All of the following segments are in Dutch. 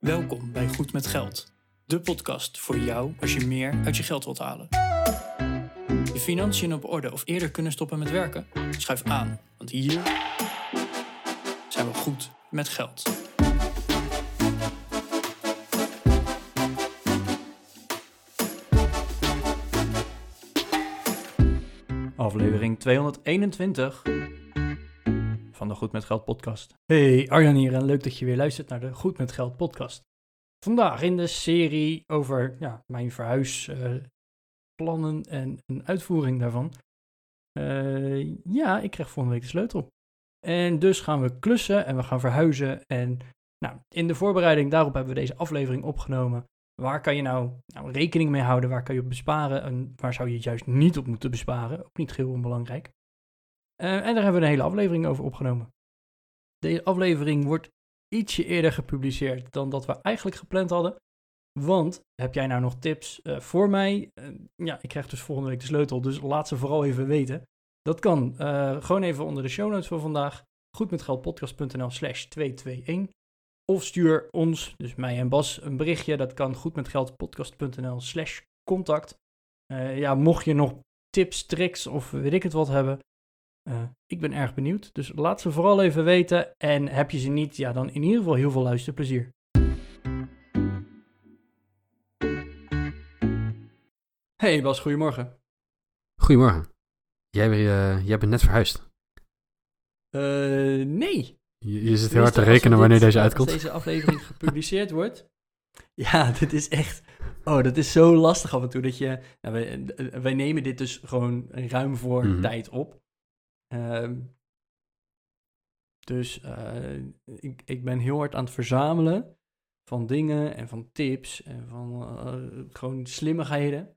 Welkom bij Goed met Geld, de podcast voor jou als je meer uit je geld wilt halen. Je financiën op orde of eerder kunnen stoppen met werken? Schuif aan, want hier zijn we goed met geld. Aflevering 221 van de Goed met Geld podcast. Hey, Arjan hier en leuk dat je weer luistert naar de Goed met Geld podcast. Vandaag in de serie over ja, mijn verhuisplannen en een uitvoering daarvan. Eh, ja, ik krijg volgende week de sleutel. En dus gaan we klussen en we gaan verhuizen. En nou, in de voorbereiding daarop hebben we deze aflevering opgenomen. Waar kan je nou, nou rekening mee houden? Waar kan je op besparen? En waar zou je juist niet op moeten besparen? Ook niet heel onbelangrijk. Uh, en daar hebben we een hele aflevering over opgenomen. Deze aflevering wordt ietsje eerder gepubliceerd dan dat we eigenlijk gepland hadden. Want heb jij nou nog tips uh, voor mij? Uh, ja, ik krijg dus volgende week de sleutel, dus laat ze vooral even weten. Dat kan gewoon even onder de show notes van vandaag. Goedmetgeldpodcast.nl slash 221. Of stuur ons, dus mij en Bas, een berichtje. Dat kan goedmetgeldpodcast.nl slash contact. ja, mocht je nog tips, tricks of weet ik het wat hebben, uh, ik ben erg benieuwd, dus laat ze vooral even weten. En heb je ze niet, ja, dan in ieder geval heel veel luisterplezier. Hey Bas, goedemorgen. Goedemorgen. Jij, uh, jij bent net verhuisd. Uh, nee. Je, je zit heel hard te rekenen wanneer dit, deze uitkomt. Als deze aflevering gepubliceerd wordt. Ja, dit is echt. Oh, dat is zo lastig af en toe dat je. Nou, wij, wij, nemen dit dus gewoon ruim voor mm -hmm. tijd op. Uh, dus uh, ik, ik ben heel hard aan het verzamelen van dingen en van tips en van uh, gewoon slimmigheden.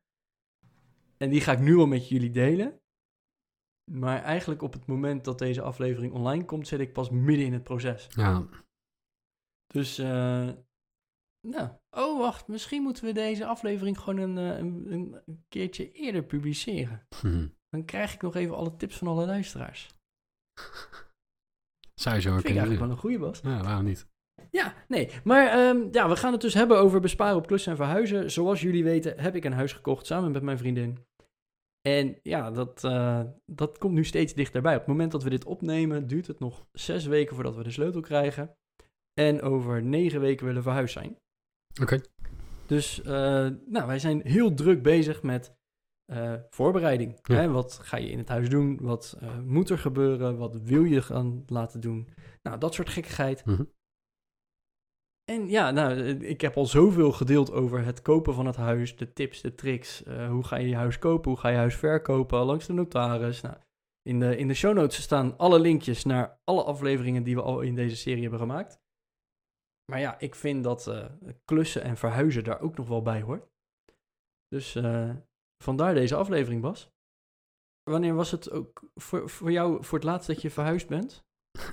En die ga ik nu al met jullie delen. Maar eigenlijk op het moment dat deze aflevering online komt, zit ik pas midden in het proces. Ja. Dus, uh, nou, oh wacht, misschien moeten we deze aflevering gewoon een, een, een keertje eerder publiceren. Hm. Dan krijg ik nog even alle tips van alle luisteraars. Zou je zo Vind ik eigenlijk wel een goede, Bas. Ja, waarom niet? Ja, nee. Maar um, ja, we gaan het dus hebben over besparen op klussen en verhuizen. Zoals jullie weten heb ik een huis gekocht samen met mijn vriendin. En ja, dat, uh, dat komt nu steeds dichterbij. Op het moment dat we dit opnemen, duurt het nog zes weken voordat we de sleutel krijgen. En over negen weken willen we verhuisd zijn. Oké. Okay. Dus uh, nou, wij zijn heel druk bezig met uh, voorbereiding. Ja. Hè? Wat ga je in het huis doen? Wat uh, moet er gebeuren? Wat wil je gaan laten doen? Nou, dat soort gekkigheid. Mm -hmm. En ja, nou, ik heb al zoveel gedeeld over het kopen van het huis, de tips, de tricks. Uh, hoe ga je je huis kopen? Hoe ga je huis verkopen? Langs de notaris. Nou, in, de, in de show notes staan alle linkjes naar alle afleveringen die we al in deze serie hebben gemaakt. Maar ja, ik vind dat klussen en verhuizen daar ook nog wel bij hoort. Dus vandaar deze aflevering, Bas. Wanneer was het ook voor, voor jou voor het laatst dat je verhuisd bent?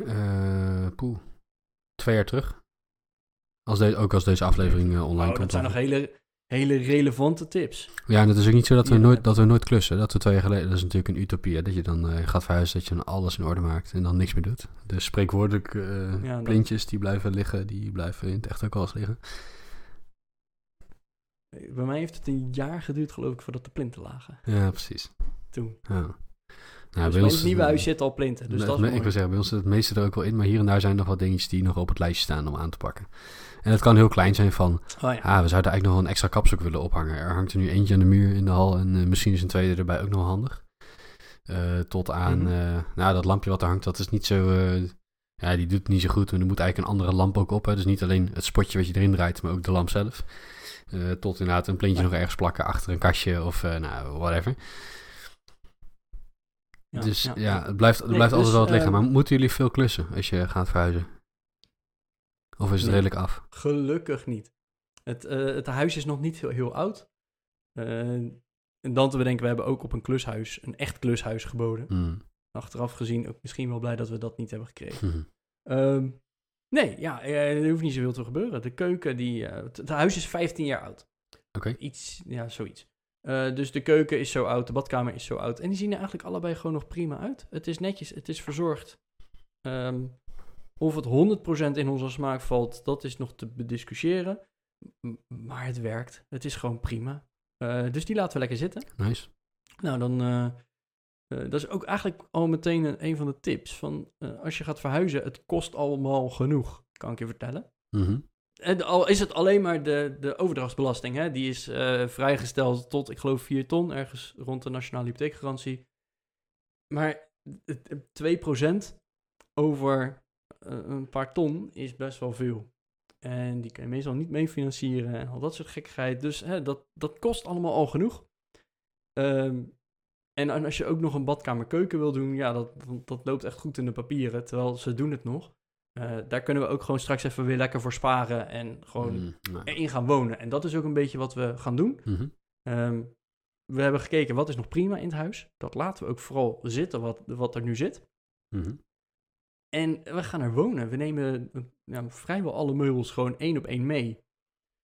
Uh, poeh. Twee jaar terug. Als de, ook als deze aflevering uh, online oh, komt. Dat zijn nog hele, hele relevante tips. Ja, en het is ook niet zo dat we, ja. nooit, dat we nooit klussen. Dat we twee jaar geleden, dat is natuurlijk een utopie. Hè, dat je dan uh, gaat verhuizen, dat je dan alles in orde maakt en dan niks meer doet. De spreekwoordelijk uh, ja, plintjes die blijven liggen, die blijven in het echt ook wel eens liggen. Bij mij heeft het een jaar geduurd, geloof ik, voordat de plinten lagen. Ja, precies. Toen. Ja. Nou, dus bij ons, het nieuwe huis zit al plinten. Dus me, dat is ik wil zeggen, bij ons zit het meeste er ook wel in. Maar hier en daar zijn nog wat dingetjes die nog op het lijstje staan om aan te pakken. En het kan heel klein zijn van... Oh, ja. ah, we zouden eigenlijk nog wel een extra kapstok willen ophangen. Er hangt er nu eentje aan de muur in de hal. En uh, misschien is een tweede erbij ook nog handig. Uh, tot aan... Mm -hmm. uh, nou, dat lampje wat er hangt, dat is niet zo... eh, ja, die doet het niet zo goed. En er moet eigenlijk een andere lamp ook op. Hè. Dus niet alleen het spotje wat je erin draait, maar ook de lamp zelf. Uh, tot inderdaad een plintje ja. nog ergens plakken achter een kastje of uh, nou, whatever. Ja, dus ja, ja, het blijft, het nee, blijft dus, altijd wel wat liggen. Maar moeten jullie veel klussen als je gaat verhuizen? Of is het Nee. redelijk af? Gelukkig niet. Het, uh, het huis is nog niet heel, heel oud. En dan te bedenken, we hebben ook op een klushuis, een echt klushuis geboden. Mm. Achteraf gezien ook misschien wel blij dat we dat niet hebben gekregen. Um, nee, ja, er hoeft niet zoveel te gebeuren. De keuken, die, uh, het, huis is 15 jaar oud. Oké. Okay. Iets, ja, zoiets. Uh, dus de keuken is zo oud, de badkamer is zo oud. En die zien er eigenlijk allebei gewoon nog prima uit. Het is netjes, het is verzorgd. Um, Of het 100% in onze smaak valt, dat is nog te bediscussiëren. Maar het werkt. Het is gewoon prima. Eh, dus die laten we lekker zitten. Nice. Nou, dan. eh, eh, dat is ook eigenlijk al meteen een, een van de tips. Van eh, als je gaat verhuizen, het kost allemaal genoeg, kan ik je vertellen. Mhm. En al is het alleen maar de, de overdrachtsbelasting, hè? die is eh, vrijgesteld tot, ik geloof, 4 ton, ergens rond de nationale hypotheekgarantie. Maar het- het 2% over een paar ton is best wel veel. En die kun je meestal niet mee financieren en al dat soort gekkigheid. Dus hè, dat, dat kost allemaal al genoeg. Ehm, en als je ook nog een badkamer-keuken wil doen, ja, dat, dat, loopt echt goed in de papieren, terwijl ze doen het nog. Eh, daar kunnen we ook gewoon straks even weer lekker voor sparen en gewoon Mm, nou, erin gaan wonen. En dat is ook een beetje wat we gaan doen. mhm. Ehm, we hebben gekeken wat is nog prima in het huis. Dat laten we ook vooral zitten wat, wat er nu zit. Mhm. En we gaan er wonen. We nemen ja, vrijwel alle meubels gewoon één op één mee.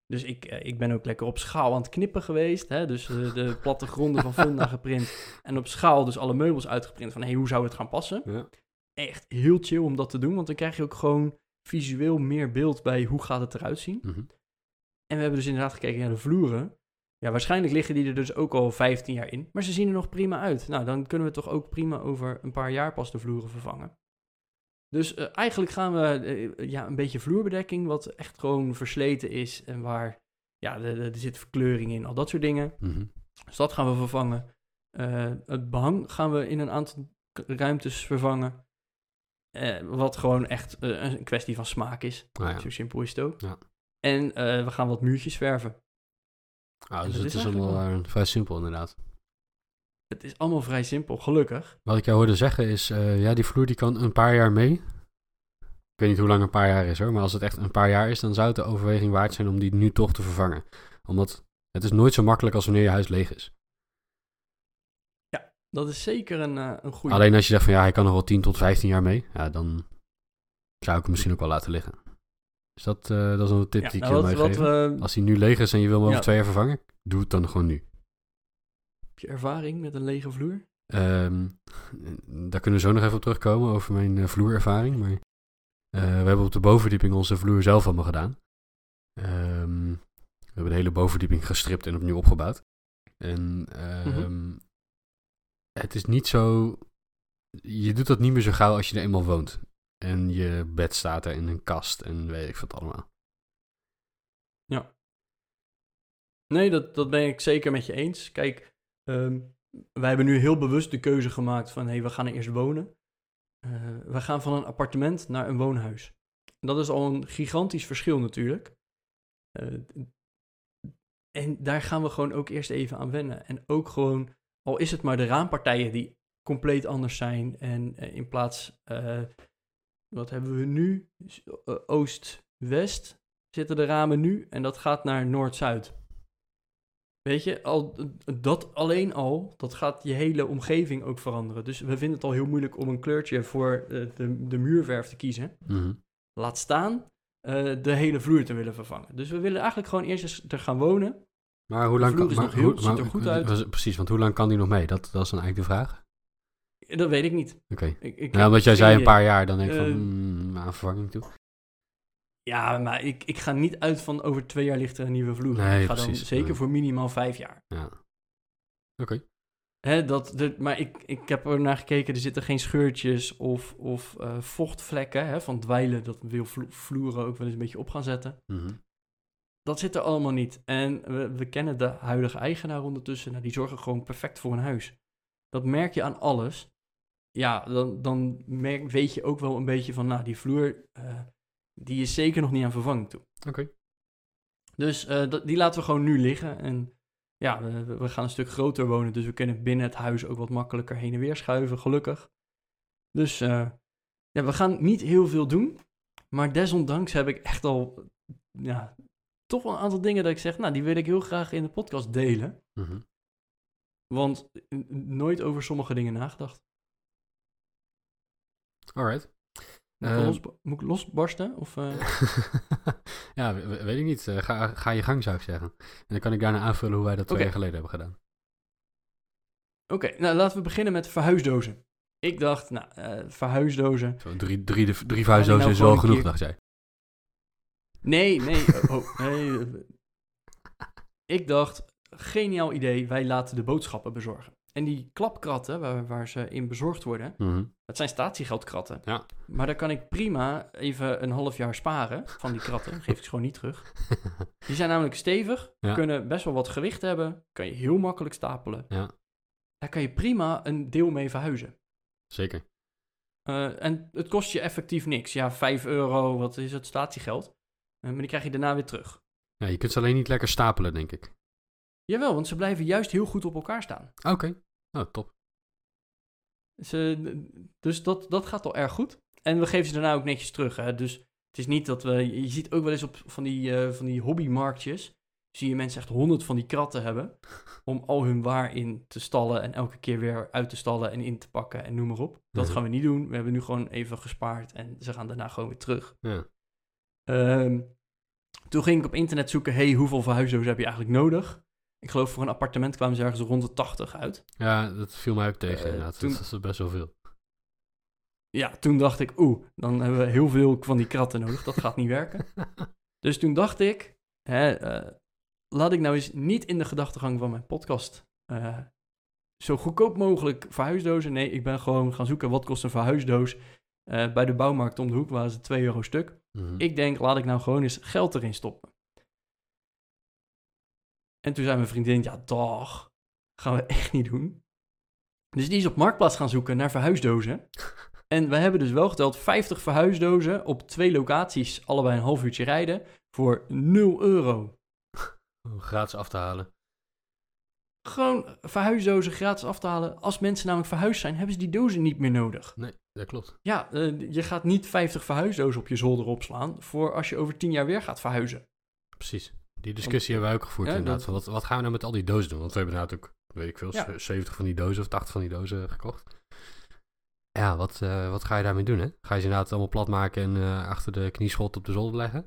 Dus ik, eh, ik ben ook lekker op schaal aan het knippen geweest. Hè? Dus eh, de plattegronden van Funda geprint. En op schaal dus alle meubels uitgeprint. Van hey, hoe zou het gaan passen? Ja. Echt heel chill om dat te doen. Want dan krijg je ook gewoon visueel meer beeld bij hoe gaat het eruit zien. Mhm. En we hebben dus inderdaad gekeken naar de vloeren. Ja, waarschijnlijk liggen die er dus ook al 15 jaar in. Maar ze zien er nog prima uit. Nou, dan kunnen we toch ook prima over een paar jaar pas de vloeren vervangen. Dus eh, eigenlijk gaan we eh, ja, een beetje vloerbedekking, wat echt gewoon versleten is. En waar, ja, er zit verkleuring in, al dat soort dingen. Mhm. Dus dat gaan we vervangen. Eh, het behang gaan we in een aantal ruimtes vervangen. Wat gewoon echt een kwestie van smaak is. Nou ja. Zo simpel is het ook. Ja. En we gaan wat muurtjes verven. Ah, dus dat het is allemaal vrij simpel inderdaad. Het is allemaal vrij simpel, gelukkig. Wat ik jou hoorde zeggen is, eh, ja, die vloer die kan een paar jaar mee. Ik weet niet hoe lang een paar jaar is hoor, maar als het echt een paar jaar is, dan zou het de overweging waard zijn om die nu toch te vervangen. Omdat het is nooit zo makkelijk als wanneer je huis leeg is. Dat is zeker een, eh, een goede. Alleen als je zegt van ja, hij kan nog wel 10 tot 15 jaar mee, ja, dan zou ik hem misschien ook wel laten liggen. Dus dat, eh, dat is een tip ja, die ik nou, je wat, wat Als hij nu leeg is en je wil hem over Ja. twee jaar vervangen, doe het dan gewoon nu. Heb je ervaring met een lege vloer? Ehm, daar kunnen we zo nog even op terugkomen over mijn eh, vloerervaring. Maar eh, we hebben op de bovenverdieping onze vloer zelf allemaal gedaan. Ehm, we hebben de hele bovenverdieping gestript en opnieuw opgebouwd. En ehm, het is niet zo. Je doet dat niet meer zo gauw als je er eenmaal woont. En je bed staat er in een kast en weet ik wat allemaal. Nee, dat, dat ben ik zeker met je eens. Kijk, ehm, wij hebben nu heel bewust de keuze gemaakt van... hé, we gaan er eerst wonen. Eh, we gaan van een appartement naar een woonhuis. Dat is al een gigantisch verschil natuurlijk. Eh, en daar gaan we gewoon ook eerst even aan wennen. En ook gewoon, al is het maar de raampartijen die compleet anders zijn... en eh, in plaats, wat hebben we nu? Oost-West zitten de ramen nu... en dat gaat naar Noord-Zuid. Weet je, al, dat alleen al, dat gaat je hele omgeving ook veranderen. Dus we vinden het al heel moeilijk om een kleurtje voor eh, de, de muurverf te kiezen. Mhm. Laat staan eh, de hele vloer te willen vervangen. Dus we willen eigenlijk gewoon eerst eens er gaan wonen. Maar hoe lang kan is maar nog heel- hoe- ziet er goed uit. Precies, want hoe lang kan die nog mee? Dat, dat is dan eigenlijk de vraag. Dat weet ik niet. Oké. Nou, omdat jij zei een paar jaar, dan denk ik van, hmm, aan vervanging toe. Ja, maar ik, ik ga niet uit van over twee jaar ligt er een nieuwe vloer. Nee, ik ga dan precies. zeker Nee. voor minimaal vijf jaar. Ja. Oké. Hè, dat, de, maar ik, ik heb er naar gekeken, er zitten geen scheurtjes of, of eh, vochtvlekken hè, van dweilen. Dat wil vlo- vloeren ook wel eens een beetje op gaan zetten. Mhm. Dat zit er allemaal niet. En we, we kennen de huidige eigenaar ondertussen. Nou, die zorgen gewoon perfect voor een huis. Dat merk je aan alles. Ja, dan, dan merk, weet je ook wel een beetje van, nou, die vloer, eh, die is zeker nog niet aan vervanging toe. Oké. Dus eh, die laten we gewoon nu liggen. En ja, we, we gaan een stuk groter wonen. Dus we kunnen binnen het huis ook wat makkelijker heen en weer schuiven, gelukkig. Dus eh, ja, we gaan niet heel veel doen. Maar desondanks heb ik echt al ja, toch wel een aantal dingen dat ik zeg, nou, die wil ik heel graag in de podcast delen. Mhm. Want nooit over sommige dingen nagedacht. Alright. Moet ik, Eh, los, moet ik losbarsten? Of, eh? ja, we- we- weet ik niet. Eh, ga, ga je gang, zou ik zeggen. En dan kan ik daarna aanvullen hoe wij dat twee jaar geleden hebben gedaan. Oké, nou laten we beginnen met verhuisdozen. Ik dacht, nou, verhuisdozen. Zo drie, drie, drie verhuisdozen nou is wel gewoon een genoeg, keer- dacht jij. Nee, nee. oh, oh, nee. eh, Ik dacht, geniaal idee, wij laten de boodschappen bezorgen. En die klapkratten waar, waar ze in bezorgd worden, Mhm. dat zijn statiegeldkratten. Ja. Maar daar kan ik prima even een half jaar sparen van die kratten. Geef ik ze gewoon niet terug. Die zijn namelijk stevig, Ja. kunnen best wel wat gewicht hebben, kan je heel makkelijk stapelen. Ja. Daar kan je prima een deel mee verhuizen. Zeker. Eh, en het kost je effectief niks. Ja, 5 euro, wat is het, statiegeld. Eh, maar die krijg je daarna weer terug. Ja, je kunt ze alleen niet lekker stapelen, denk ik. Jawel, want ze blijven juist heel goed op elkaar staan. Oké. Oh, top. Ze, dus dat, dat gaat al erg goed. En we geven ze daarna ook netjes terug. Hè? Dus het is niet dat we... Je ziet ook wel eens op van die, eh, van die hobbymarktjes... zie je mensen echt honderd van die kratten hebben... om al hun waar in te stallen... en elke keer weer uit te stallen en in te pakken en noem maar op. Dat gaan we niet doen. We hebben nu gewoon even gespaard... en ze gaan daarna gewoon weer terug. Ja. Ehm, toen ging ik op internet zoeken... hey, hoeveel verhuisdozen heb je eigenlijk nodig? Ik geloof voor een appartement kwamen ze ergens rond de 80 uit. ja, dat viel mij ook tegen Eh, inderdaad. toen- Dat is best wel veel. Ja, toen dacht ik, oeh, dan hebben we heel veel van die kratten nodig. Dat gaat niet werken. Dus toen dacht ik, hè, eh, laat ik nou eens niet in de gedachtegang van mijn podcast eh, zo goedkoop mogelijk verhuisdozen. Nee, ik ben gewoon gaan zoeken wat kost een verhuisdoos. Eh, bij de bouwmarkt om de hoek waren ze 2 euro stuk. Mhm. Ik denk, laat ik nou gewoon eens geld erin stoppen. En toen zei mijn vriendin, ja dag, gaan we echt niet doen. Dus die is op Marktplaats gaan zoeken naar verhuisdozen. En we hebben dus wel geteld 50 verhuisdozen op twee locaties, allebei een half uurtje rijden, voor 0 euro. Gratis af te halen. Gewoon verhuisdozen gratis af te halen. Als mensen namelijk verhuisd zijn, hebben ze die dozen niet meer nodig. Nee, dat klopt. Ja, eh, je gaat niet 50 verhuisdozen op je zolder opslaan voor als je over 10 jaar weer gaat verhuizen. Precies. Die discussie hebben wij ook gevoerd Ja, inderdaad. dat- Wat, wat gaan we nou met al die dozen doen? Want we hebben inderdaad ook, weet ik veel, Ja. z- 70 van die dozen of 80 van die dozen gekocht. Ja, wat, eh, wat ga je daarmee doen, hè? Ga je ze inderdaad allemaal plat maken en eh, achter de knieschot op de zolder leggen?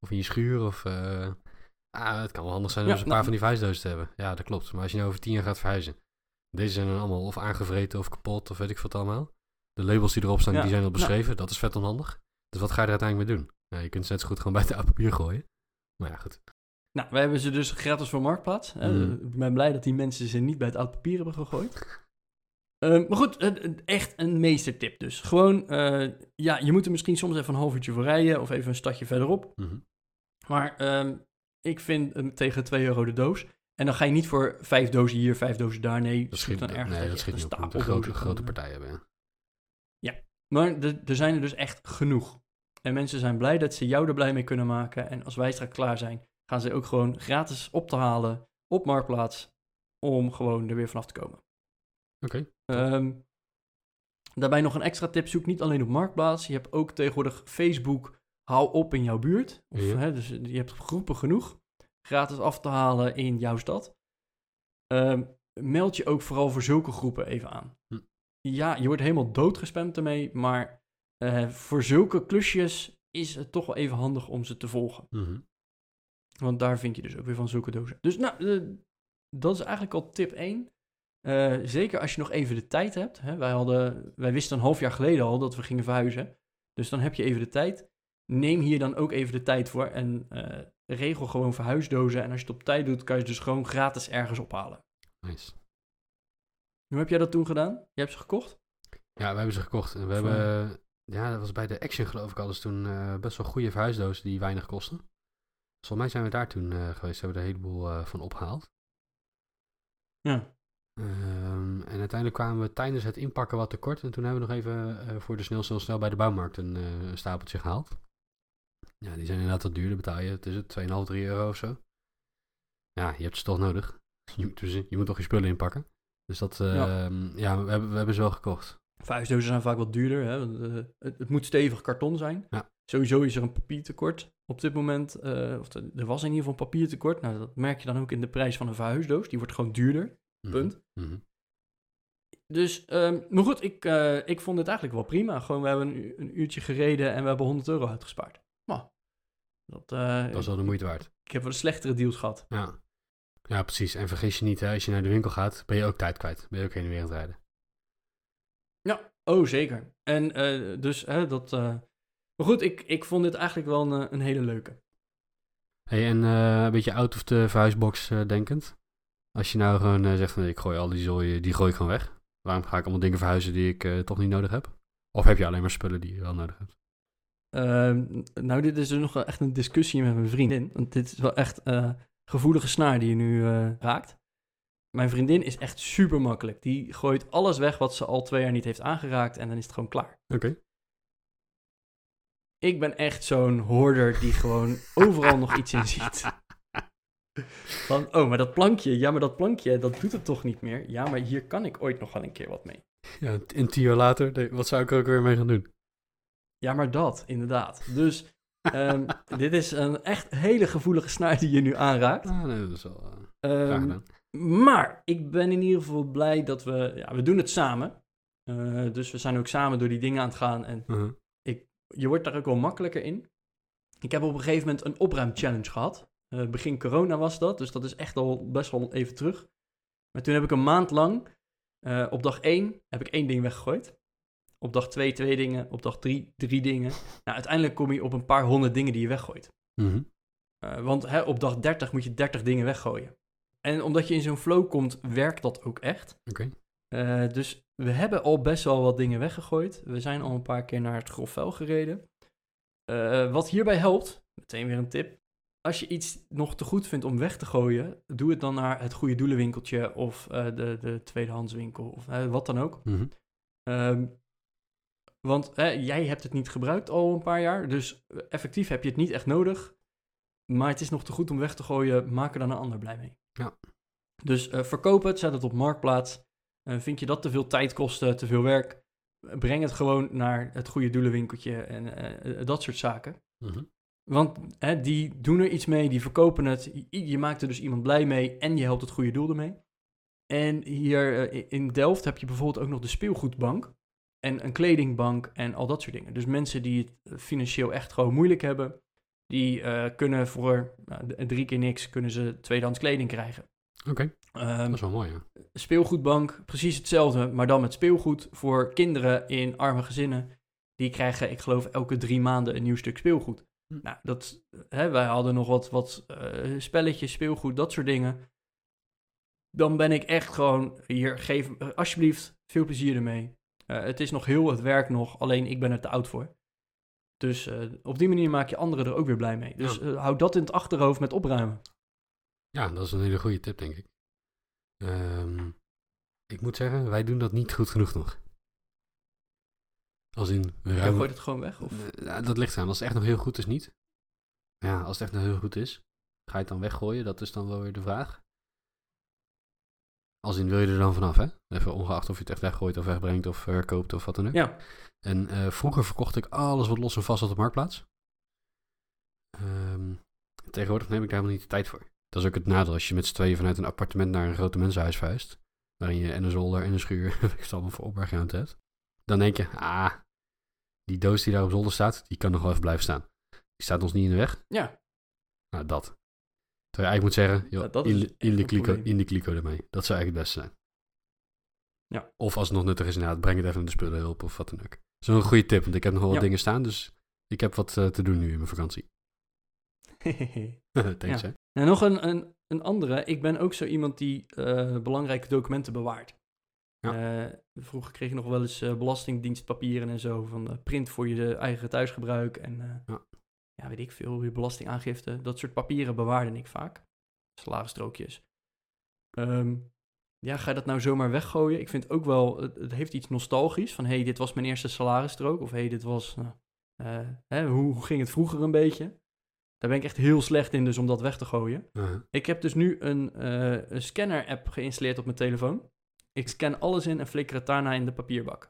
Of in je schuur? Of, eh, ah, het kan wel handig zijn om Ja, eens een paar nou- van die verhuisdozen te hebben. Ja, dat klopt. Maar als je nou over 10 jaar gaat verhuizen. Deze zijn dan allemaal of aangevreten of kapot of weet ik wat allemaal. De labels die erop staan, Ja, die zijn al nou- beschreven. Dat is vet onhandig. Dus wat ga je er uiteindelijk mee doen? Nou, je kunt ze net zo goed gewoon bij het papier gooien. Maar ja, goed. Nou, we hebben ze dus gratis voor Marktplaats. hè. Mhm. Ik ben blij dat die mensen ze niet bij het oud papier hebben gegooid. Ehm, maar goed, echt een meestertip dus. Gewoon, eh, ja, je moet er misschien soms even een half uurtje voor rijden of even een stadje verderop. Mhm. Maar ehm, ik vind hem tegen 2 euro de doos. En dan ga je niet voor vijf dozen hier, vijf dozen daar. Nee, Dat schiet, dan ergens nee, dat schiet een niet op. Een grote, grote partij hebben. Ja. Maar er er zijn er dus echt genoeg. En mensen zijn blij dat ze jou er blij mee kunnen maken. En als wij straks klaar zijn, gaan ze ook gewoon gratis op te halen op Marktplaats. Om gewoon er weer vanaf te komen. Oké. Ehm, daarbij nog een extra tip. Zoek niet alleen op Marktplaats. Je hebt ook tegenwoordig Facebook. Hou op in jouw buurt. Of, Ja. hè, dus je hebt groepen genoeg. Gratis af te halen in jouw stad. Ehm, meld je ook vooral voor zulke groepen even aan. Hm. Ja, je wordt helemaal doodgespamd ermee. Maar eh, voor zulke klusjes is het toch wel even handig om ze te volgen. Mhm. Want daar vind je dus ook weer van zulke dozen. Dus nou, eh, dat is eigenlijk al tip 1. Eh, zeker als je nog even de tijd hebt. Hè? Wij, hadden, wij wisten een half jaar geleden al dat we gingen verhuizen. Dus dan heb je even de tijd. Neem hier dan ook even de tijd voor. En regel gewoon verhuisdozen. En als je het op tijd doet, kan je ze dus gewoon gratis ergens ophalen. Nice. Hoe heb jij dat toen gedaan? Je hebt ze gekocht? Ja, we hebben ze gekocht. We hebben, ja, dat was bij de Action geloof ik al. Toen eh, best wel goede verhuisdozen die weinig kosten. Dus volgens mij zijn we daar toen eh, geweest. Hebben we er een heleboel eh, van opgehaald. Ja. Ehm, en uiteindelijk kwamen we tijdens het inpakken wat tekort. En toen hebben we nog even voor de snel, snel, snel bij de bouwmarkt een, een stapeltje gehaald. Ja, die zijn inderdaad wat duurder. Betaal je, het is het, 2,5, 3 euro of zo. Ja, je hebt ze toch nodig. Je moet, dus, je moet toch je spullen inpakken. Dus dat, Ja. ja, ja we, hebben, we hebben ze wel gekocht. Verhuisdozen zijn vaak wat duurder. Hè? eh, het, het moet stevig karton zijn. Ja. Sowieso is er een papiertekort op dit moment. eh, of er was in ieder geval een papiertekort. Nou, dat merk je dan ook in de prijs van een verhuisdoos. Die wordt gewoon duurder. Mhm, Punt. mhm. Dus, ehm, maar goed, ik, eh, ik vond het eigenlijk wel prima. Gewoon, we hebben een, een uurtje gereden en we hebben 100 euro uitgespaard. Maar, dat, eh, Dat is wel de moeite waard. ik heb wel de slechtere deals gehad. Ja. ja, precies. En vergis je niet, hè, als je naar de winkel gaat, ben je ook tijd kwijt. Ben je ook heen en weer aan het rijden. Ja, oh zeker. En eh, dus hè, dat. eh, Maar goed, ik, ik vond dit eigenlijk wel een, eh, een hele leuke. Hey, en een beetje out of the verhuisbox denkend. Als je nou gewoon zegt van ik gooi al die zooi, die gooi ik gewoon weg. Waarom ga ik allemaal dingen verhuizen die ik toch niet nodig heb? Of heb je alleen maar spullen die je wel nodig hebt? Ehm, nou, dit is dus nog wel echt een discussie met mijn vriendin. Want dit is wel echt gevoelige snaar die je nu raakt. Mijn vriendin is echt super makkelijk. Die gooit alles weg wat ze al twee jaar niet heeft aangeraakt en dan is het gewoon klaar. Oké. Ik ben echt zo'n hoorder die gewoon overal nog iets in ziet. Van, oh, maar dat plankje, ja, maar dat plankje, dat doet het toch niet meer? Ja, maar hier kan ik ooit nog wel een keer wat mee. Ja, en tien jaar later, wat zou ik er ook weer mee gaan doen? Ja, maar dat, inderdaad. Dus ehm, dit is een echt hele gevoelige snaar die je nu aanraakt. Ah, nee, dat is wel graag gedaan. Maar ik ben in ieder geval blij dat we, ja, we doen het samen. Eh, dus we zijn ook samen door die dingen aan het gaan en Uh-huh. je wordt daar ook wel makkelijker in. Ik heb op een gegeven moment een opruimchallenge gehad. Eh, begin corona was dat, dus dat is echt al best wel even terug. Maar toen heb ik een maand lang, eh, op dag 1 heb ik één ding weggegooid. Op dag 2 twee dingen, op dag 3 drie dingen. Nou, uiteindelijk kom je op een paar honderd dingen die je weggooit. Mhm. Eh, want hè, op dag 30 moet je 30 dingen weggooien. En omdat je in zo'n flow komt, werkt dat ook echt. Oké. Eh, dus we hebben al best wel wat dingen weggegooid. We zijn al een paar keer naar het grof vuil gereden. Eh, wat hierbij helpt, meteen weer een tip. Als je iets nog te goed vindt om weg te gooien, doe het dan naar het goede doelenwinkeltje of eh, de, de tweedehandswinkel of wat dan ook. Mhm. Ehm, want jij hebt het niet gebruikt al een paar jaar, dus effectief heb je het niet echt nodig. Maar het is nog te goed om weg te gooien, maak er dan een ander blij mee. Ja. Dus eh, verkoop het, zet het op marktplaats. Eh, vind je dat te veel tijd kosten, te veel werk? eh, Breng het gewoon naar het goede doelenwinkeltje en eh, eh, dat soort zaken. Mhm. Want hè, die doen er iets mee, die verkopen het. Je, je maakt er dus iemand blij mee en je helpt het goede doel ermee. En hier eh, in Delft heb je bijvoorbeeld ook nog de speelgoedbank. En een kledingbank en al dat soort dingen. Dus mensen die het eh, financieel echt gewoon moeilijk hebben, die eh, kunnen voor nou, drie keer niks kunnen ze tweedehands kleding krijgen. Oké, Ehm, dat is wel mooi, ja. speelgoedbank, precies hetzelfde, maar dan met speelgoed voor kinderen in arme gezinnen. Die krijgen, ik geloof, elke drie maanden een nieuw stuk speelgoed. Hm. Nou, dat, hè, wij hadden nog wat, wat eh, spelletjes, speelgoed, dat soort dingen. Dan ben ik echt gewoon, hier, geef eh, alsjeblieft veel plezier ermee. Het is nog heel het werk nog, alleen ik ben er te oud voor. Dus eh, op die manier maak je anderen er ook weer blij mee. Dus Ja. eh, houd dat in het achterhoofd met opruimen. Ja, dat is een hele goede tip, denk ik. Ehm, ik moet zeggen, wij doen dat niet goed genoeg nog. Als in, we ruimen... gooit het gewoon weg? Of? Eh, dat ligt eraan. Als het echt nog heel goed is, niet. Ja, als het echt nog heel goed is, ga je het dan weggooien? Dat is dan wel weer de vraag. Als in, wil je er dan vanaf, hè? Even ongeacht of je het echt weggooit of wegbrengt of verkoopt of wat dan ook. Ja, En eh, vroeger verkocht ik alles wat los en vast op de marktplaats. Ehm, tegenwoordig neem ik daar helemaal niet de tijd voor. Dat is ook het nadeel als je met z'n tweeën vanuit een appartement naar een grote mensenhuis vuist. Waarin je en een zolder en een schuur, ik het allemaal voor opbergruimte hebt. Dan denk je, ah, die doos die daar op zolder staat, die kan nog wel even blijven staan. Die staat ons niet in de weg. ja. Nou, dat. Terwijl je eigenlijk moet zeggen, joh, Ja, dat in, de, in, kliko, in de kliko ermee. Dat zou eigenlijk het beste zijn. Ja. Of als het nog nuttig is, inderdaad, breng het even naar de spullenhulp of wat dan ook. Dat is een goede tip, want ik heb nog wel wat Ja. dingen staan, dus ik heb wat eh, te doen nu in mijn vakantie. Thanks, Ja. hè. En nog een, een, een andere. Ik ben ook zo iemand die eh, belangrijke documenten bewaart. Eh, vroeger kreeg je nog wel eens belastingdienstpapieren en zo. Van print voor je eigen thuisgebruik. En Ja. Ja. weet ik veel, je belastingaangifte. Dat soort papieren bewaarde ik vaak. Salarisstrookjes. Ehm, ja, ga je dat nou zomaar weggooien? Ik vind ook wel, het, het heeft iets nostalgisch. Van, hé, hey, dit was mijn eerste salarisstrook. Of hé, hey, dit was, nou, eh, hè, hoe, ging het vroeger een beetje? Daar ben ik echt heel slecht in, dus om dat weg te gooien. Ik heb dus nu een, eh, een scanner-app geïnstalleerd op mijn telefoon. Ik scan alles in en flikker het daarna in de papierbak.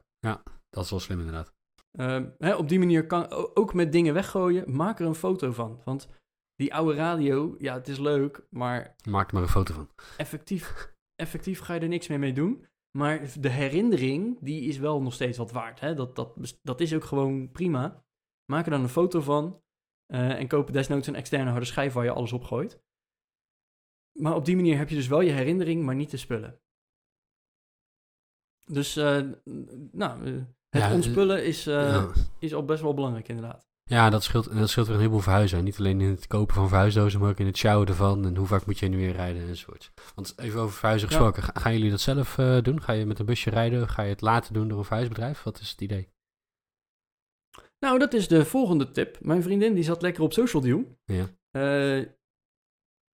Dat is wel slim, inderdaad. Ehm, hè, op die manier kan ook met dingen weggooien, maak er een foto van. Want die oude radio, ja, het is leuk, maar Maak er maar een foto van. effectief, effectief ga je er niks meer mee doen. Maar de herinnering, die is wel nog steeds wat waard. Hè? Dat, dat, dat is ook gewoon prima. Maak er dan een foto van eh, en koop desnoods een externe harde schijf waar je alles op gooit. Maar op die manier heb je dus wel je herinnering, maar niet de spullen. Dus, eh, nou, eh, het Ja, ontspullen is, eh, Ja. is al best wel belangrijk inderdaad. Ja, dat scheelt, dat scheelt weer een heleboel verhuizen. Niet alleen in het kopen van verhuisdozen, maar ook in het sjouwen ervan. En hoe vaak moet je nu weer rijden enzovoort. Want even over verhuizen gesproken. Ga- Gaan jullie dat zelf eh, doen? Ga je met een busje rijden? Ga je het laten doen door een verhuisbedrijf? Wat is het idee? Nou, dat is de volgende tip. Mijn vriendin die zat lekker op Social Deal. Ja. Eh,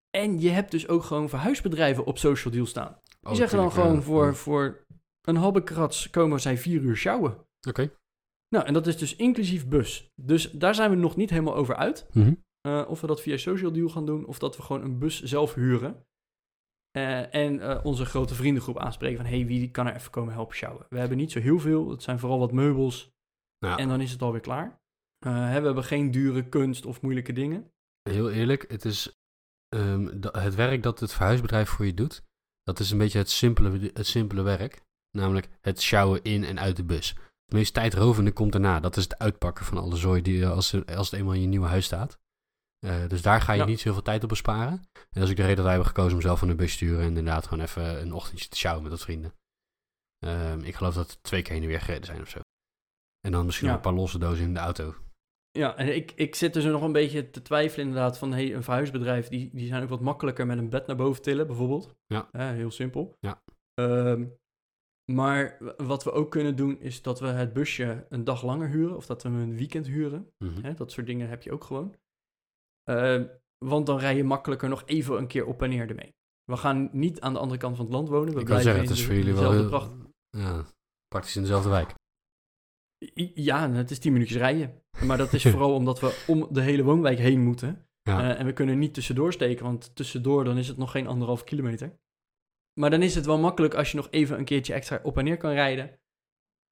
en je hebt dus ook gewoon verhuisbedrijven op Social Deal staan. Die Oh, zeggen dan gewoon voor, voor een habbekrats komen zij vier uur sjouwen. Oké. Nou, en dat is dus inclusief bus. Dus daar zijn we nog niet helemaal over uit. Mhm. Eh, of we dat via Social Deal gaan doen, of dat we gewoon een bus zelf huren. Eh, en eh, onze grote vriendengroep aanspreken van... hey, wie kan er even komen helpen sjouwen? We hebben niet zo heel veel. Het zijn vooral wat meubels. Nou, En dan is het alweer klaar. Hè, we hebben geen dure kunst of moeilijke dingen. heel eerlijk, het is ehm, het werk dat het verhuisbedrijf voor je doet. Dat is een beetje het simpele, het simpele werk. Namelijk het sjouwen in en uit de bus. Het meest tijdrovende komt daarna. Dat is het uitpakken van alle zooi die, eh, als, als het eenmaal in je nieuwe huis staat. Eh, dus daar ga je Ja. niet zoveel tijd op besparen. En dat is ook de reden dat wij hebben gekozen om zelf van een bus te sturen. En inderdaad gewoon even een ochtendje te sjouwen met wat vrienden. Ehm, ik geloof dat twee keer heen en weer gereden zijn of zo. En dan misschien Ja. nog een paar losse dozen in de auto. Ja, en ik, ik zit dus nog een beetje te twijfelen inderdaad van... hey, een verhuisbedrijf, die, die zijn ook wat makkelijker met een bed naar boven tillen bijvoorbeeld. Ja. Eh, heel simpel. Ja. Ehm, maar wat we ook kunnen doen is dat we het busje een dag langer huren... of dat we hem een weekend huren. Mhm. Dat soort dingen heb je ook gewoon. Ehm, want dan rij je makkelijker nog even een keer op en neer ermee. We gaan niet aan de andere kant van het land wonen. We Ik kan blijven zeggen, in het is de- voor jullie wel dezelfde heel, pracht. ja, praktisch in dezelfde wijk. Ja, het is 10 minuutjes rijden. Maar dat is vooral omdat we om de hele woonwijk heen moeten. Ja. Eh, en we kunnen niet tussendoor steken, want tussendoor dan is het nog geen anderhalf kilometer. Maar dan is het wel makkelijk als je nog even een keertje extra op en neer kan rijden.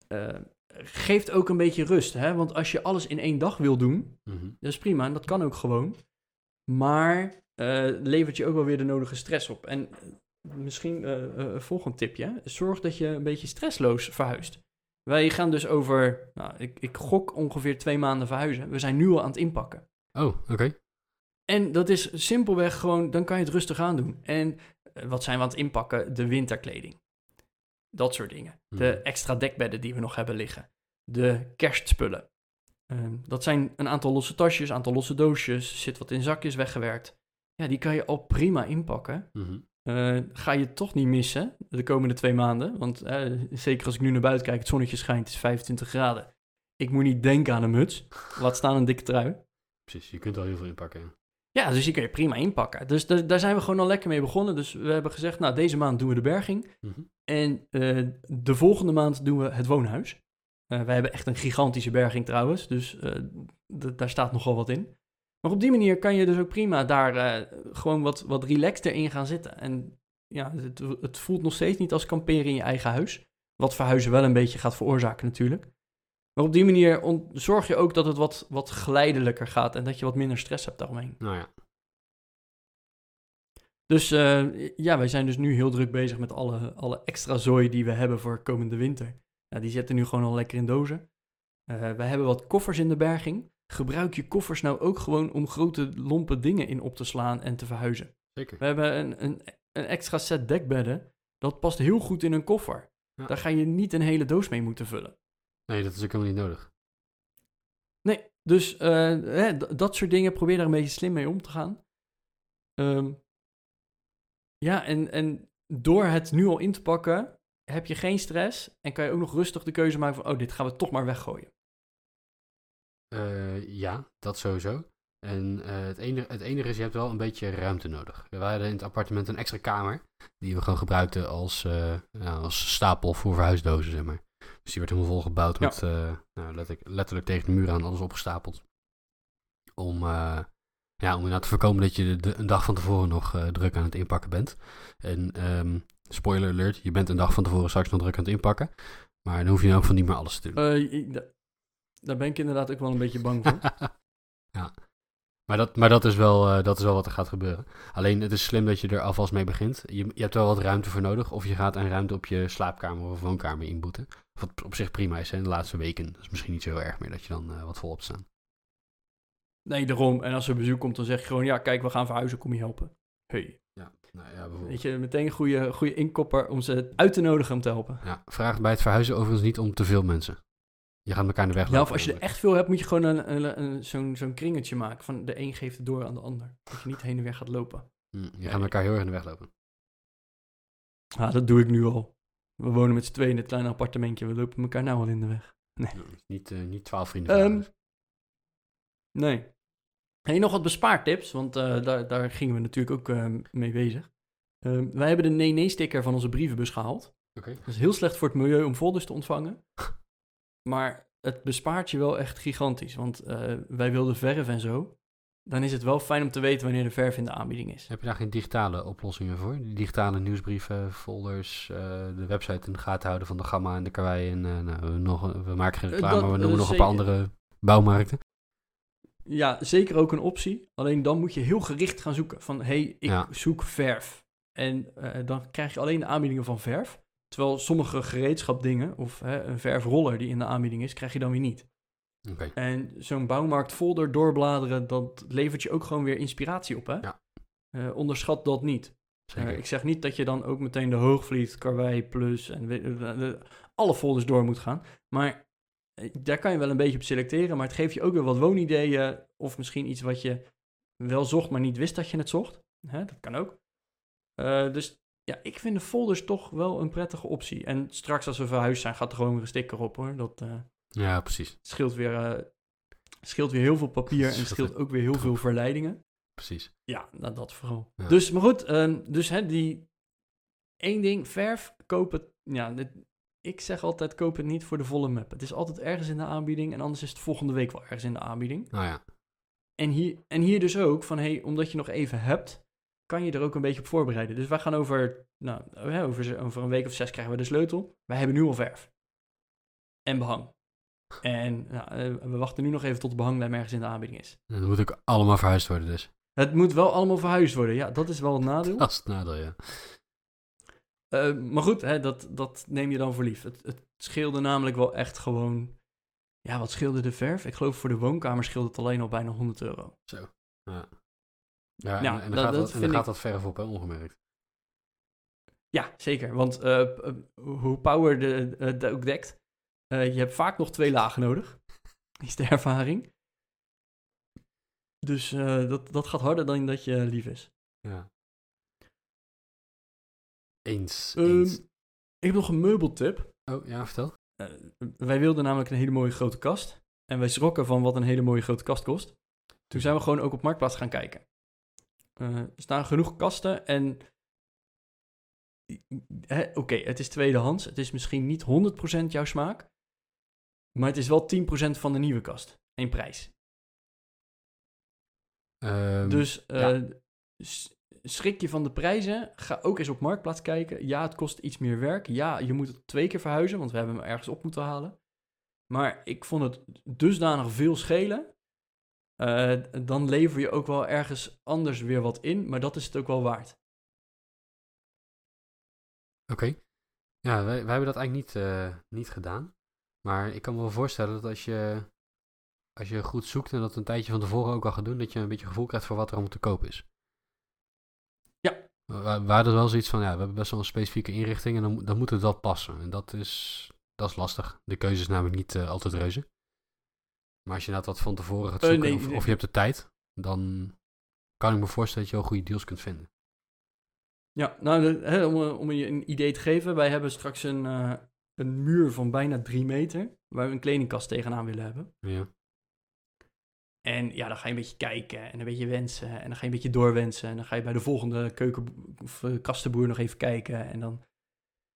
Eh, geeft ook een beetje rust, hè? want als je alles in één dag wil doen, Mhm. dat is prima en dat kan ook gewoon. Maar eh, levert je ook wel weer de nodige stress op. En eh, misschien een volgend tipje. Zorg dat je een beetje stressloos verhuist. Wij gaan dus over, nou, ik, ik gok ongeveer twee maanden verhuizen. We zijn nu al aan het inpakken. Oh, oké. En dat is simpelweg gewoon, dan kan je het rustig aan doen. En wat zijn we aan het inpakken? De winterkleding. Dat soort dingen. De Hmm. extra dekbedden die we nog hebben liggen. De kerstspullen. Ehm, dat zijn een aantal losse tasjes, een aantal losse doosjes. Zit wat in zakjes weggewerkt. Ja, die kan je al prima inpakken. Mhm. Eh, ga je toch niet missen de komende twee maanden. Want eh, zeker als ik nu naar buiten kijk, het zonnetje schijnt, het is 25 graden. Ik moet niet denken aan een muts. Laat staan een dikke trui. Precies, je kunt al heel veel inpakken. Ja, dus die kun je prima inpakken. Dus da- daar zijn we gewoon al lekker mee begonnen. Dus we hebben gezegd, nou, deze maand doen we de berging. Mhm. En eh, de volgende maand doen we het woonhuis. Eh wij hebben echt een gigantische berging trouwens. Dus eh, daar staat nogal wat in. Maar op die manier kan je dus ook prima daar gewoon wat, wat relaxter in gaan zitten. En ja, het, het voelt nog steeds niet als kamperen in je eigen huis. Wat verhuizen wel een beetje gaat veroorzaken natuurlijk. Maar op die manier zorg je ook dat het wat, wat geleidelijker gaat. En dat je wat minder stress hebt daaromheen. Nou ja. Dus eh, ja, wij zijn dus nu heel druk bezig met alle, alle extra zooi die we hebben voor komende winter. Nou, die zitten nu gewoon al lekker in dozen. Eh wij hebben wat koffers in de berging. Gebruik je koffers nou ook gewoon om grote lompe dingen in op te slaan en te verhuizen. Zeker. We hebben een, een, een extra set dekbedden. Dat past heel goed in een koffer. Ja. Daar ga je niet een hele doos mee moeten vullen. Nee, dat is ook helemaal niet nodig. Nee, dus eh, hè, dat soort dingen, probeer daar een beetje slim mee om te gaan. Ehm, ja, en, en door het nu al in te pakken, heb je geen stress en kan je ook nog rustig de keuze maken van, oh, dit gaan we toch maar weggooien. Eh, ja, dat sowieso. En eh, het, enige, het enige is, je hebt wel een beetje ruimte nodig. We hadden in het appartement een extra kamer, die we gewoon gebruikten als, ja, als stapel voor verhuisdozen, zeg maar. Dus die werd helemaal volgebouwd Ja. met, eh, nou, letterlijk, letterlijk tegen de muur aan alles opgestapeld. Om, eh, ja, om inderdaad te voorkomen dat je de, een dag van tevoren nog eh, druk aan het inpakken bent. En ehm, spoiler alert, je bent een dag van tevoren straks nog druk aan het inpakken. Maar dan hoef je in elk geval niet meer alles te doen. Daar ben ik inderdaad ook wel een beetje bang voor. ja. Maar, dat, maar dat, is wel, eh, dat is wel wat er gaat gebeuren. Alleen het is slim dat je er alvast mee begint. Je, je hebt wel wat ruimte voor nodig. Of je gaat aan ruimte op je slaapkamer of woonkamer inboeten. Wat op zich prima is hè, in de laatste weken. Dat is misschien niet zo heel erg meer dat je dan eh, wat volop staan. Nee, daarom. En als er bezoek komt, dan zeg je gewoon, ja, kijk, we gaan verhuizen, kom je helpen. Hey. Ja, nou ja, bijvoorbeeld. Weet je, meteen een goede, goede inkopper om ze uit te nodigen om te helpen. Ja, vraag bij het verhuizen overigens niet om te veel mensen. Je gaat elkaar in de weg Ja, lopen of als je er echt veel hebt, moet je gewoon een, een, een- zo'n, zo'n kringetje maken. Van de een geeft het door aan de ander. Dat je niet heen en weer gaat lopen. Hm, je gaat elkaar heel erg in de weg lopen. Ah, dat doe ik nu al. We wonen met z'n tweeën in het kleine appartementje. We lopen elkaar nou al in de weg. Ja, niet, eh, niet twaalf vrienden. Verhuizen. Nee. Hey, nog wat bespaartips, want eh, daar, daar gingen we natuurlijk ook eh, mee bezig. Ehm, wij hebben de nee-nee-sticker van onze brievenbus gehaald. Oké. Dat is heel slecht voor het milieu om folders te ontvangen. Maar het bespaart je wel echt gigantisch. Want eh, wij wilden verf en zo. Dan is het wel fijn om te weten wanneer de verf in de aanbieding is. Heb je daar geen digitale oplossingen voor? Digitale nieuwsbrieven, folders, eh, de website in de gaten houden van de Gamma en de Karwei. En eh, nou, we, nog, we maken geen reclame, dat, maar we noemen nog een paar andere bouwmarkten. Ja, zeker ook een optie. Alleen dan moet je heel gericht gaan zoeken. Van, hé, hey, ik Ja. zoek verf. En dan krijg je alleen de aanbiedingen van verf. Terwijl sommige gereedschapdingen, of hè, een verfroller die in de aanbieding is, krijg je dan weer niet. En zo'n bouwmarktfolder doorbladeren, dat levert je ook gewoon weer inspiratie op, hè? Ja. Eh, onderschat dat niet. Eh, ik zeg niet dat je dan ook meteen de Hoogvliet, Karwei Plus en alle folders door moet gaan. Maar eh, daar kan je wel een beetje op selecteren. Maar het geeft je ook weer wat woonideeën. Of misschien iets wat je wel zocht, maar niet wist dat je het zocht. Hè, dat kan ook. Dus ja, ik vind de folders toch wel een prettige optie. En straks als we verhuisd zijn, gaat er gewoon weer een sticker op hoor. Dat eh, ja, precies. scheelt, weer, eh, scheelt weer heel veel papier en Scheelt ook weer heel veel verleidingen. precies. Ja, nou, dat vooral. Ja. Dus, maar goed, ehm, dus hè, die één ding, verf, koop het. Ja, dit- ik zeg altijd, koop het niet voor de volle map. Het is altijd ergens in de aanbieding en anders is het volgende week wel ergens in de aanbieding. Nou ja, En hier, en hier dus ook van, hey, omdat je nog even hebt, kan je er ook een beetje op voorbereiden. Dus wij gaan over, nou, over, een week of zes krijgen we de sleutel. Wij hebben nu al verf. En behang. En nou, eh, we wachten nu nog even tot de behanglijn ergens in de aanbieding is. dat moet ook allemaal verhuisd worden dus. Het moet wel allemaal verhuisd worden. Ja, dat is wel het nadeel. Dat is het nadeel, ja. Eh, maar goed, hè, dat, dat neem je dan voor lief. Het, het scheelde namelijk wel echt gewoon... Ja, wat scheelde de verf? Ik geloof voor de woonkamer scheelde het alleen al bijna 100 euro. Ja, ja, en, en dan dat- gaat, dat en dan gaat dat verf op, hè, ongemerkt. Ja, zeker. Want eh, eh, hoe Power de, eh, de ook dekt... je hebt vaak nog twee lagen nodig. Is de ervaring. Dus dat, dat gaat harder dan dat je lief is. Ja. Eens, Ehm, eens. ik heb nog een meubeltip. Oh, ja, vertel. Wij wilden namelijk een hele mooie grote kast. En wij schrokken van wat een hele mooie grote kast kost. Toen zijn we gewoon ook op Marktplaats gaan kijken. Er staan genoeg kasten en... Oké, het is tweedehands. Het is misschien niet 100% jouw smaak. Maar het is wel 10% van de nieuwe kast. In prijs. Ehm, dus ja. s- schrik je van de prijzen. Ga ook eens op Marktplaats kijken. Ja, het kost iets meer werk. Ja, je moet het twee keer verhuizen, want we hebben hem ergens op moeten halen. Maar ik vond het dusdanig veel schelen. Eh, dan lever je ook wel ergens anders weer wat in, maar dat is het ook wel waard. Oké. Ja, wij, wij hebben dat eigenlijk niet, eh, niet gedaan. Maar ik kan me wel voorstellen dat als je, als je goed zoekt en dat een tijdje van tevoren ook al gaat doen, dat je een beetje gevoel krijgt voor wat er allemaal te koop is. Ja. We hadden wel zoiets van, ja, we hebben best wel een specifieke inrichting en dan, moet- dan moet het wel passen. En dat is, dat is lastig. De keuze is namelijk niet eh, altijd reuze. Maar als je nou wat van tevoren gaat Eh, zoeken nee, of, nee. of je hebt de tijd, dan kan ik me voorstellen dat je wel goede deals kunt vinden. Ja, nou, de- om, eh, om je een idee te geven, wij hebben straks een, eh, een muur van bijna drie meter, waar we een kledingkast tegenaan willen hebben. Ja. En ja, dan ga je een beetje kijken en een beetje wensen. En dan ga je een beetje doorwensen. En dan ga je bij de volgende keuken of kastenboer nog even kijken. En dan,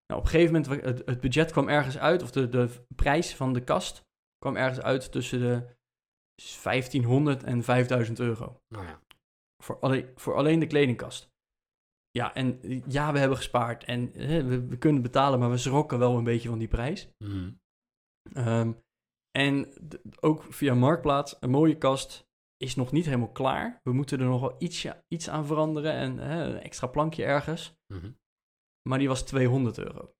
nou, op een gegeven moment, het, het budget kwam ergens uit, of de, de prijs van de kast kwam ergens uit tussen de 1500 en 5000 euro. Nou ja. Voor alleen, voor alleen de kledingkast. Ja, en ja, we hebben gespaard en hè, we, we kunnen betalen, maar we schrokken wel een beetje van die prijs. Mhm. Ehm, en ook via Marktplaats, een mooie kast is nog niet helemaal klaar. We moeten er nog wel ietsje, iets aan veranderen en hè, een extra plankje ergens. Mhm. Maar die was 200 euro.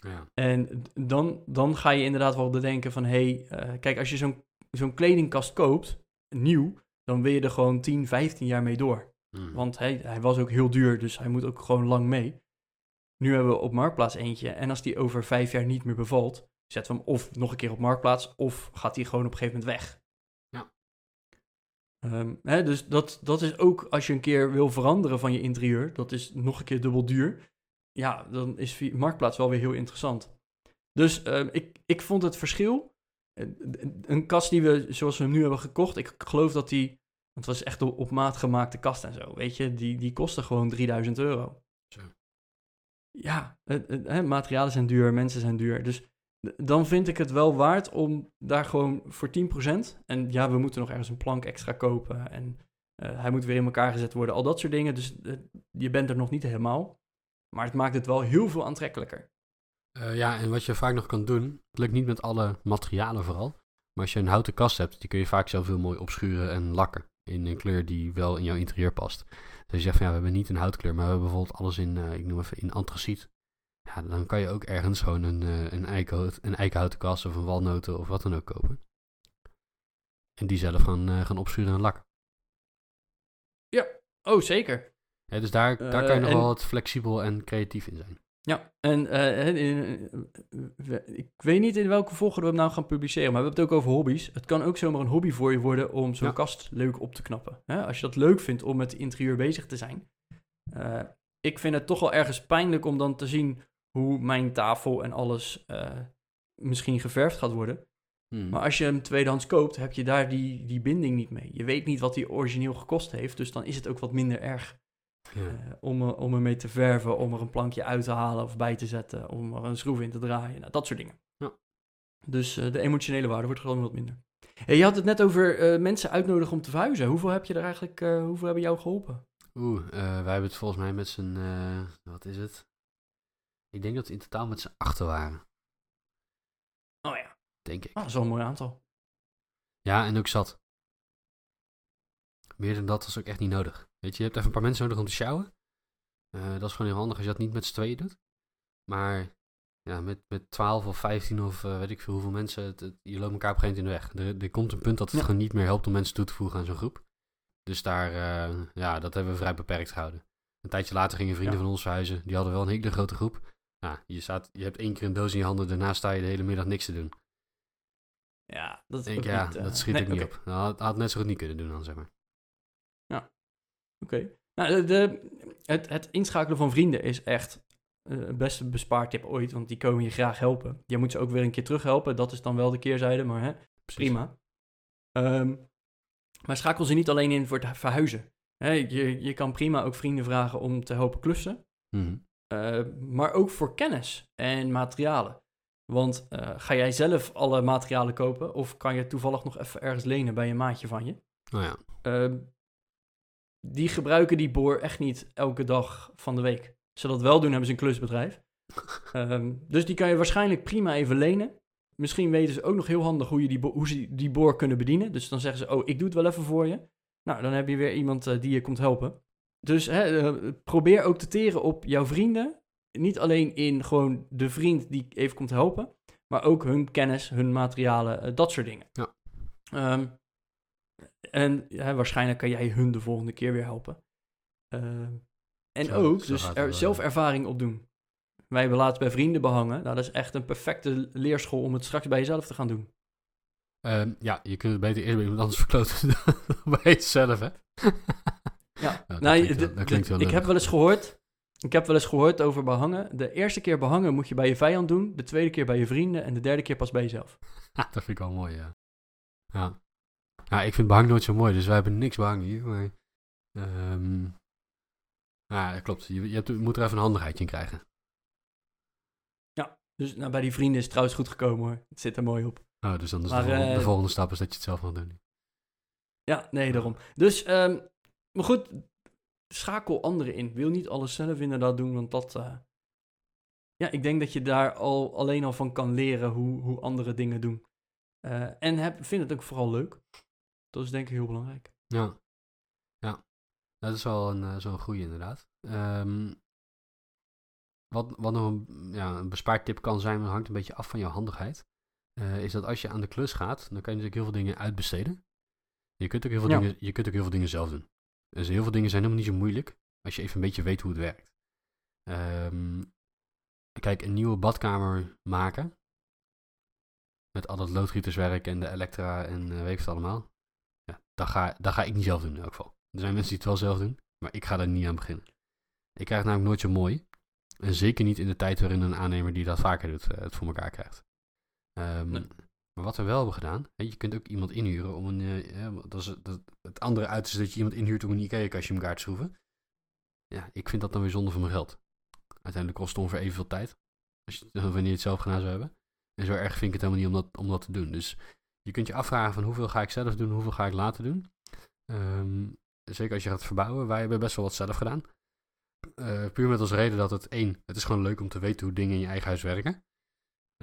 Ja. En dan, dan ga je inderdaad wel bedenken van... hé, hey, eh, kijk, als je zo'n zo'n kledingkast koopt, nieuw... dan wil je er gewoon 10, 15 jaar mee door. Hmm. Want hij, hij was ook heel duur, dus hij moet ook gewoon lang mee. Nu hebben we op Marktplaats eentje. En als die over vijf jaar niet meer bevalt, zetten we hem of nog een keer op Marktplaats, of gaat hij gewoon op een gegeven moment weg. Ja. Ehm, hè, dus dat, dat is ook als je een keer wil veranderen van je interieur, dat is nog een keer dubbel duur. Ja, dan is via Marktplaats wel weer heel interessant. Dus ehm, ik, ik vond het verschil. eh, Een kast die we, zoals we hem nu hebben gekocht, ik geloof dat die want het was echt op, op maat gemaakte kast en zo. Weet je, die, die kostte gewoon 3000 euro. Zo. Ja, het, het, hè, materialen zijn duur, mensen zijn duur. Dus dan vind ik het wel waard om daar gewoon voor 10%. En ja, we moeten nog ergens een plank extra kopen. En eh, hij moet weer in elkaar gezet worden. Al dat soort dingen. Dus eh, je bent er nog niet helemaal. Maar het maakt het wel heel veel aantrekkelijker. Eh, ja, en wat je vaak nog kan doen, het lukt niet met alle materialen vooral. Maar als je een houten kast hebt, die kun je vaak zelf heel mooi opschuren en lakken. In een kleur die wel in jouw interieur past. Dus je zegt van ja, we hebben niet een houtkleur, maar we hebben bijvoorbeeld alles in, eh, ik noem even, in antraciet. Ja, dan kan je ook ergens gewoon een, eh, een, eikenhout, een eikenhouten kast of een walnoten of wat dan ook kopen. En die zelf gaan, gaan opschuren en lakken. Oh, zeker. Ja, dus daar, daar Eh, kan je nog en- wel wat flexibel en creatief in zijn. Ja, en eh, in- eh, ik weet niet in welke volgorde we hem nou gaan publiceren, maar we hebben het ook over hobby's. Het kan ook zomaar een hobby voor je worden om zo'n Ja. kast leuk op te knappen. Hè? Als je dat leuk vindt om met interieur bezig te zijn. Eh, ik vind het toch wel ergens pijnlijk om dan te zien hoe mijn tafel en alles eh, misschien geverfd gaat worden. Hmm. Maar als je hem tweedehands koopt, heb je daar die, die binding niet mee. Je weet niet wat die origineel gekost heeft, dus dan is het ook wat minder erg ja. eh, om, er- om ermee te verven, om er een plankje uit te halen of bij te zetten, om er een schroef in te draaien, nou, dat soort dingen. Ja. Dus eh, de emotionele waarde wordt gewoon wat minder. Hey, je had het net over eh, mensen uitnodigen om te verhuizen. Hoeveel heb je er eigenlijk, hoeveel hebben jou geholpen? Oeh, eh, wij hebben het volgens mij met z'n, wat is het? Ik denk dat we in totaal met z'n achter waren, Oh ja, denk ik. ah, dat is wel een mooi aantal. Ja, en ook zat. Meer dan dat was ook echt niet nodig. Weet je, je hebt even een paar mensen nodig om te sjouwen. Eh, dat is gewoon heel handig als je dat niet met z'n tweeën doet. Maar ja, met, met 12 of 15 of eh, weet ik veel hoeveel mensen, het, het- je loopt elkaar op een gegeven moment in de weg. Er, er komt een punt dat het Ja. gewoon niet meer helpt om mensen toe te voegen aan zo'n groep. Dus daar, eh, ja, dat hebben we vrij beperkt gehouden. Een tijdje later gingen vrienden Ja. van ons verhuizen. Die hadden wel een hele grote groep. Nou, je, staat, je hebt één keer een doos in je handen, daarna sta je de hele middag niks te doen. Ja, dat is Ik denk, ook ja, niet, dat schiet nee, ik niet op. Dat had, had net zo goed niet kunnen doen dan, zeg maar. Oké. Nou, de, de- het, het inschakelen van vrienden is echt eh, het beste bespaartip ooit, want die komen je graag helpen. Je moet ze ook weer een keer terughelpen, dat is dan wel de keerzijde, maar hè, prima. Ehm, maar schakel ze niet alleen in voor het verhuizen. Hè, je, je kan prima ook vrienden vragen om te helpen klussen, Mhm. eh, maar ook voor kennis en materialen. Want eh, ga jij zelf alle materialen kopen of kan je toevallig nog even ergens lenen bij een maatje van je? Nou ja, Ehm, die gebruiken die boor echt niet elke dag van de week. Als ze dat wel doen, hebben ze een klusbedrijf. Ehm, dus die kan je waarschijnlijk prima even lenen. Misschien weten ze ook nog heel handig hoe, je die, hoe ze die boor kunnen bedienen. Dus dan zeggen ze, oh, ik doe het wel even voor je. Nou, dan heb je weer iemand eh, die je komt helpen. Dus hè, eh, probeer ook te teren op jouw vrienden. Niet alleen in gewoon de vriend die even komt helpen. Maar ook hun kennis, hun materialen, eh, dat soort dingen. Ja. Ehm, en ja, waarschijnlijk kan jij hun de volgende keer weer helpen. Ehm, en Zo- ook zo dus er, zelf ervaring opdoen. Wij hebben laatst bij vrienden behangen. Nou, dat is echt een perfecte leerschool om het straks bij jezelf te gaan doen. Ehm, ja, je kunt het beter eerst bij iemand anders verkloten dan bij jezelf, hè? Ja, dat nou, klinkt wel- wel ik heb wel eens gehoord. Ik heb wel eens gehoord over behangen. De eerste keer behangen moet je bij je vijand doen. De tweede keer bij je vrienden. En de derde keer pas bij jezelf. dat vind ik wel mooi, ja. Ja. Ja, ik vind behang nooit zo mooi, dus wij hebben niks behang hier, maar... ehm, ja, dat klopt. Je, je, hebt, je moet er even een handigheidje in krijgen. Dus nou, bij die vrienden is het trouwens goed gekomen hoor. Het zit er mooi op. Oh, dus dan is Maar, de, volgende, de eh, volgende stap is dat je het zelf mag doen. Ja, nee, daarom. Dus, ehm, maar goed, schakel anderen in. Wil niet alles zelf inderdaad doen, want dat... eh, ja, ik denk dat je daar al, alleen al van kan leren hoe, hoe andere dingen doen. Eh, en heb, vind het ook vooral leuk. Dat is denk ik heel belangrijk. Ja. Ja. Dat is wel een, eh, zo'n goeie inderdaad. Ehm, wat, wat nog een, ja, een bespaartip kan zijn, maar dat hangt een beetje af van jouw handigheid. eh, is dat als je aan de klus gaat, dan kan je natuurlijk heel veel dingen uitbesteden. Je kunt ook heel veel, Ja. dingen, je kunt ook heel veel dingen zelf doen. Dus heel veel dingen zijn helemaal niet zo moeilijk als je even een beetje weet hoe het werkt. Ehm, kijk, een nieuwe badkamer maken. Met al dat loodgieterswerk en de elektra en uh, weet het allemaal. Ja, dat ga, dat ga ik niet zelf doen in elk geval. Er zijn mensen die het wel zelf doen, maar ik ga daar niet aan beginnen. Ik krijg het namelijk nooit zo mooi. En zeker niet in de tijd waarin een aannemer die dat vaker doet, het voor elkaar krijgt. Um, maar wat we wel hebben gedaan, hè, je kunt ook iemand inhuren om een. Uh, dat is, dat, het andere uit is dat je iemand inhuurt om een IKEA-kastje elkaar te schroeven. Ja, ik vind dat dan weer zonde van mijn geld. Uiteindelijk kost het ongeveer evenveel tijd. Als je, wanneer je het zelf gedaan zou hebben. En zo erg vind ik het helemaal niet om dat, om dat te doen. Dus je kunt je afvragen van hoeveel ga ik zelf doen, hoeveel ga ik laten doen. Um, zeker als je gaat verbouwen. Wij hebben best wel wat zelf gedaan. Uh, puur met als reden dat het één, het is gewoon leuk om te weten hoe dingen in je eigen huis werken.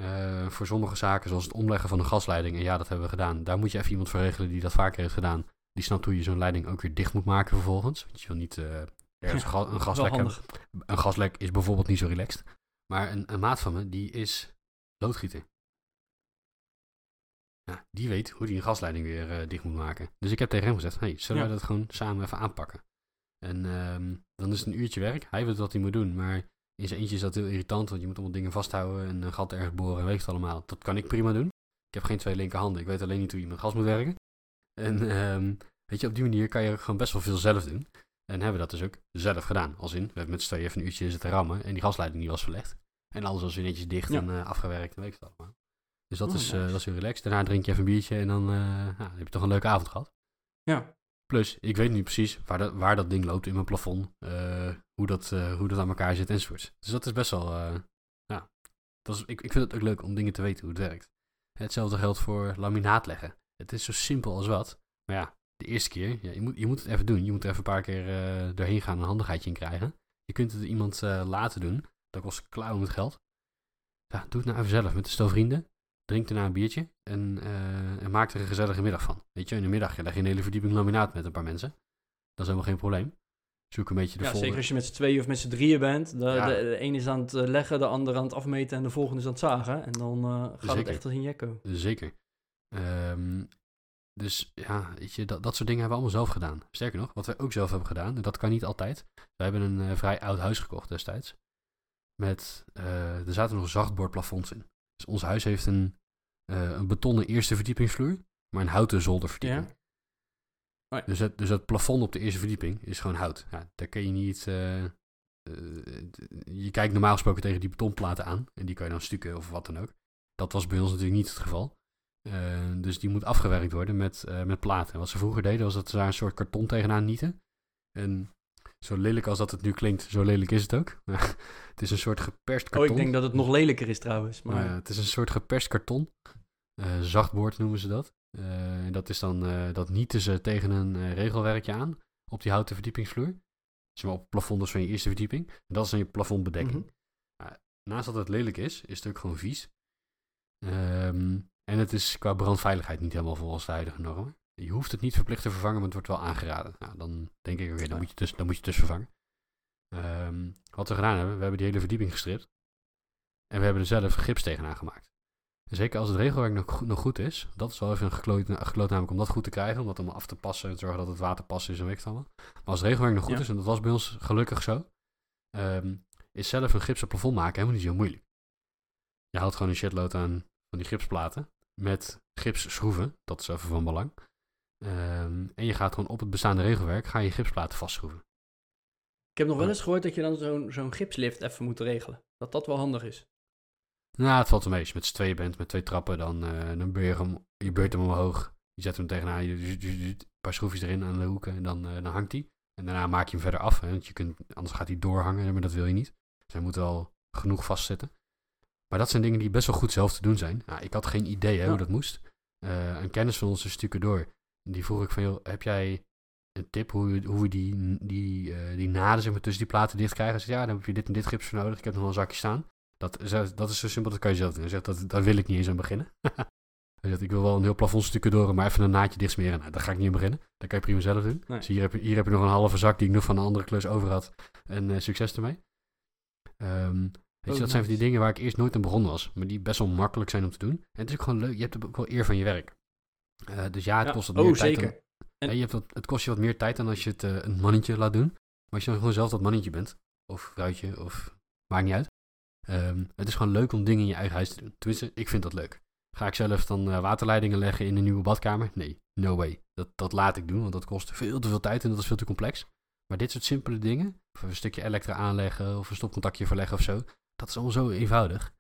Uh, voor sommige zaken, zoals het omleggen van een gasleiding, en ja, dat hebben we gedaan. Daar moet je even iemand voor regelen die dat vaker heeft gedaan. Die snapt hoe je zo'n leiding ook weer dicht moet maken vervolgens. Want je wil niet uh, ergens ja, een gaslek hebben. Een gaslek is bijvoorbeeld niet zo relaxed. Maar een, een maat van me, die is loodgieter. Ja, die weet hoe die een gasleiding weer uh, dicht moet maken. Dus ik heb tegen hem gezegd, hey, zullen ja. wij dat gewoon samen even aanpakken? En um, dan is het een uurtje werk. Hij weet wat hij moet doen, maar in zijn eentje is dat heel irritant, want je moet allemaal dingen vasthouden en een gat ergens boren en weet het allemaal. Dat kan ik prima doen. Ik heb geen twee linkerhanden, ik weet alleen niet hoe je met gas moet werken. En um, weet je, op die manier kan je gewoon best wel veel zelf doen. En hebben we dat dus ook zelf gedaan. Als in, we hebben met z'n tweeën even een uurtje zitten rammen en die gasleiding die was verlegd. En alles was weer netjes dicht ja. en uh, afgewerkt en weet het allemaal. Dus dat, oh, is, uh, dat is heel relaxed. Daarna drink je even een biertje en dan, uh, nou, dan heb je toch een leuke avond gehad. Ja. Plus, ik weet niet precies waar dat, waar dat ding loopt in mijn plafond. Uh, hoe, dat, hoe dat aan elkaar zit enzovoorts. Dus dat is best wel... Ja, dat is, ik, ik vind het ook leuk om dingen te weten hoe het werkt. Hetzelfde geldt voor laminaat leggen. Het is zo simpel als wat. Maar ja, de eerste keer, ja, je, moet, je moet het even doen. Je moet er even een paar keer doorheen gaan en een handigheidje in krijgen. Je kunt het iemand laten doen. Dat kost klauwen met geld. Ja, doe het nou even zelf met de stel vrienden drink daarna een biertje en, uh, en maak er een gezellige middag van. Weet je, in de middag leg je een hele verdieping laminaat met een paar mensen. Dat is helemaal geen probleem. Zoek een beetje de ja. Zeker als je met z'n tweeën of met z'n drieën bent. De, ja. de, de, een is aan het eh, leggen, de ander aan het afmeten en de volgende is aan het zagen. En dan uh, gaat Zeker. het echt als een jekko. Zeker. Um, dus ja, weet je, dat, dat soort dingen hebben we allemaal zelf gedaan. Sterker nog, wat wij ook zelf hebben gedaan, en dat kan niet altijd. We hebben een uh, vrij oud huis gekocht destijds. Met, er zaten nog zachtboordplafonds in. Dus ons huis heeft een, uh, een betonnen eerste verdiepingsvloer, maar een houten zolderverdieping. Ja. Oh ja. dus, het, dus het plafond op de eerste verdieping is gewoon hout. Ja, daar kun je niet. Uh, uh, je kijkt normaal gesproken tegen die betonplaten aan en die kan je dan stukken of wat dan ook. Dat was bij ons natuurlijk niet het geval. dus die moet afgewerkt worden met, met platen. En wat ze vroeger deden was dat ze daar een soort karton tegenaan nieten. En zo lelijk als dat het nu klinkt, zo lelijk is het ook. het is een soort geperst karton. Oh, ik denk dat het nog lelijker is trouwens. Maar... Uh, het is een soort geperst karton. Uh, zachtboord noemen ze dat. Uh, en dat is dan, dat nieten ze tegen een regelwerkje aan op die houten verdiepingsvloer. Zeg maar op het plafond dus van je eerste verdieping. En dat is dan je plafondbedekking. Mm -hmm. naast dat het lelijk is, is het ook gewoon vies. Um, en het is qua brandveiligheid niet helemaal volgens de huidige normen. Je hoeft het niet verplicht te vervangen, maar het wordt wel aangeraden. Nou, dan denk ik, oké, okay, dan, moet je dus, dan moet je het dus vervangen. Um, wat we gedaan hebben, we hebben die hele verdieping gestript. En we hebben er zelf gips tegenaan gemaakt. En zeker als het regelwerk nog, nog goed is, dat is wel even een gekloot, gekloot namelijk om dat goed te krijgen, om dat allemaal af te passen en zorgen dat het waterpas is en weet ik het allemaal. Maar als het regelwerk nog goed ja. is, en dat was bij ons gelukkig zo, um, is zelf een gipsen plafond maken helemaal niet zo moeilijk. Je haalt gewoon een shitload aan van die gipsplaten met gipsschroeven, dat is even van belang. Um, en je gaat gewoon op het bestaande regelwerk, ga je gipsplaten vastschroeven. Ik heb nog wel eens gehoord dat je dan zo'n zo'n gipslift even moet regelen. Dat dat wel handig is. Nou, het valt wel mee. Als je met z'n tweeën bent, met twee trappen, dan, uh, dan beurt je hem, je beurt hem omhoog. Je zet hem tegenaan, je, een paar schroefjes erin aan de hoeken en dan, uh, dan hangt hij. En daarna maak je hem verder af, hè, want je kunt, anders gaat hij doorhangen, maar dat wil je niet. Dus hij moet wel genoeg vastzitten. Maar dat zijn dingen die best wel goed zelf te doen zijn. Nou, ik had geen idee hè, ja. hoe dat moest. Uh, een kennis van ons is stukken door. Die vroeg ik van, joh, heb jij een tip hoe, hoe we die, die, uh, die naden zeg maar, tussen die platen dicht krijgen? Zegt, ja, dan heb je dit en dit gips voor nodig. Ik heb nog wel een zakje staan. Dat, dat is zo simpel, dat kan je zelf doen. Hij zegt, dat, daar wil ik niet eens aan beginnen. Hij zegt, ik wil wel een heel plafondstukken door, maar even een naadje dichtsmeren. Nou, daar ga ik niet aan beginnen. Dat kan je prima zelf doen. Nee. Dus hier heb, je, hier heb je nog een halve zak die ik nog van een andere klus over had. En uh, succes ermee. Um, weet je, dat zijn van die dingen waar ik eerst nooit aan begonnen was. Maar die best wel makkelijk zijn om te doen. En het is ook gewoon leuk. Je hebt ook wel eer van je werk. Uh, dus ja, het kost wat oh, meer zeker. tijd. En- Ja, je hebt wat, het kost je wat meer tijd dan als je het eh, een mannetje laat doen. Maar als je dan gewoon zelf dat mannetje bent, of vrouwtje, of maakt niet uit. Ehm, het is gewoon leuk om dingen in je eigen huis te doen. Tenminste, ik vind dat leuk. Ga ik zelf dan eh, waterleidingen leggen in een nieuwe badkamer? Nee, no way. Dat, dat laat ik doen, want dat kost veel te veel tijd en dat is veel te complex. Maar dit soort simpele dingen, of een stukje elektra aanleggen of een stopcontactje verleggen of zo, dat is allemaal zo eenvoudig.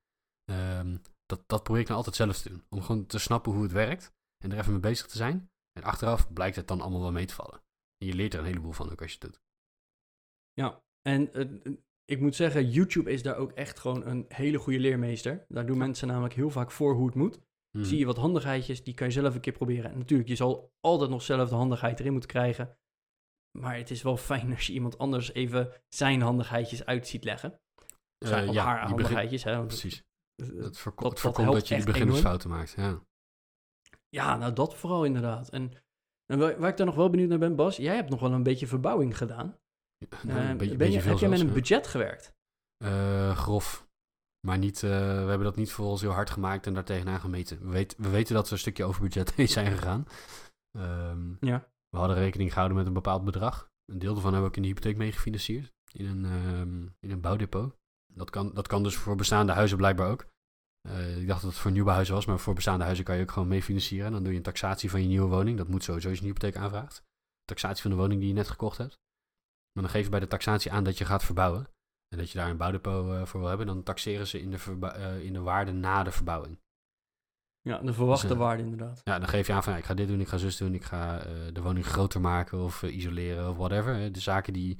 Ehm, dat, dat probeer ik nou altijd zelf te doen. Om gewoon te snappen hoe het werkt en er even mee bezig te zijn. En achteraf blijkt het dan allemaal wel mee te vallen. En je leert er een heleboel van ook als je het doet. Ja, en eh, ik moet zeggen, YouTube is daar ook echt gewoon een hele goede leermeester. Daar doen mensen namelijk heel vaak voor hoe het moet. Hmm. Zie je wat handigheidjes, die kan je zelf een keer proberen. En natuurlijk, je zal altijd nog zelf de handigheid erin moeten krijgen. Maar het is wel fijn als je iemand anders even zijn handigheidjes uit ziet leggen. Eh, Zijn of ja, haar begin- handigheidjes, hè. Precies. eh, Het, dat- dat voorkomt dat je die beginnersfouten maakt. Ja. Ja, nou dat vooral inderdaad. En, en waar, ik daar nog wel benieuwd naar ben, Bas, jij hebt nog wel een beetje verbouwing gedaan. Nou, Eh, een beetje, ben je, heb jij met een ja. budget gewerkt? Eh, grof. Maar niet, eh, we hebben dat niet voor ons heel hard gemaakt en daar tegenaan gemeten. We, weten we weten dat we een stukje over budget heen zijn gegaan. Ehm, Ja. We hadden rekening gehouden met een bepaald bedrag. Een deel daarvan hebben we ook in de hypotheek mee gefinancierd. In een, ehm, in een bouwdepot. Dat kan, dat kan dus voor bestaande huizen blijkbaar ook. Eh, ik dacht dat het voor nieuwbouwhuizen was, maar voor bestaande huizen kan je ook gewoon mee financieren. En dan doe je een taxatie van je nieuwe woning. Dat moet sowieso als je een hypotheek aanvraagt. Taxatie van de woning die je net gekocht hebt. Maar dan geef je bij de taxatie aan dat je gaat verbouwen. En dat je daar een bouwdepot eh, voor wil hebben. Dan taxeren ze in de, eh, in de waarde na de verbouwing. Ja, de verwachte Dus, waarde inderdaad. Ja, dan geef je aan van ja, ik ga dit doen, ik ga zus doen, ik ga de woning groter maken of isoleren of whatever. De zaken die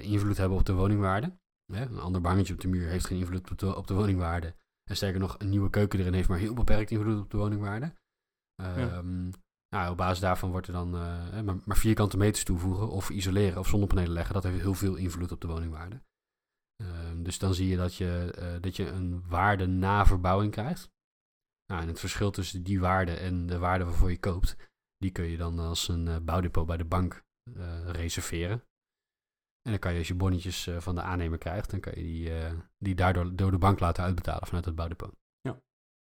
invloed hebben op de woningwaarde. Een ander bangetje op de muur heeft geen invloed op de, op de woningwaarde. En sterker nog, een nieuwe keuken erin heeft maar heel beperkt invloed op de woningwaarde. Ehm, nou, op basis daarvan wordt er dan eh, hè, maar, maar vierkante meters toevoegen of isoleren of zonnepanelen leggen. Dat heeft heel veel invloed op de woningwaarde. Ehm, dus dan zie je dat je, eh, dat je een waarde na verbouwing krijgt. Nou, en het verschil tussen die waarde en de waarde waarvoor je koopt, die kun je dan als een eh, bouwdepot bij de bank eh, reserveren. En dan kan je als je bonnetjes eh, van de aannemer krijgt, dan kan je die, eh, die daardoor door de bank laten uitbetalen vanuit het bouwdepot.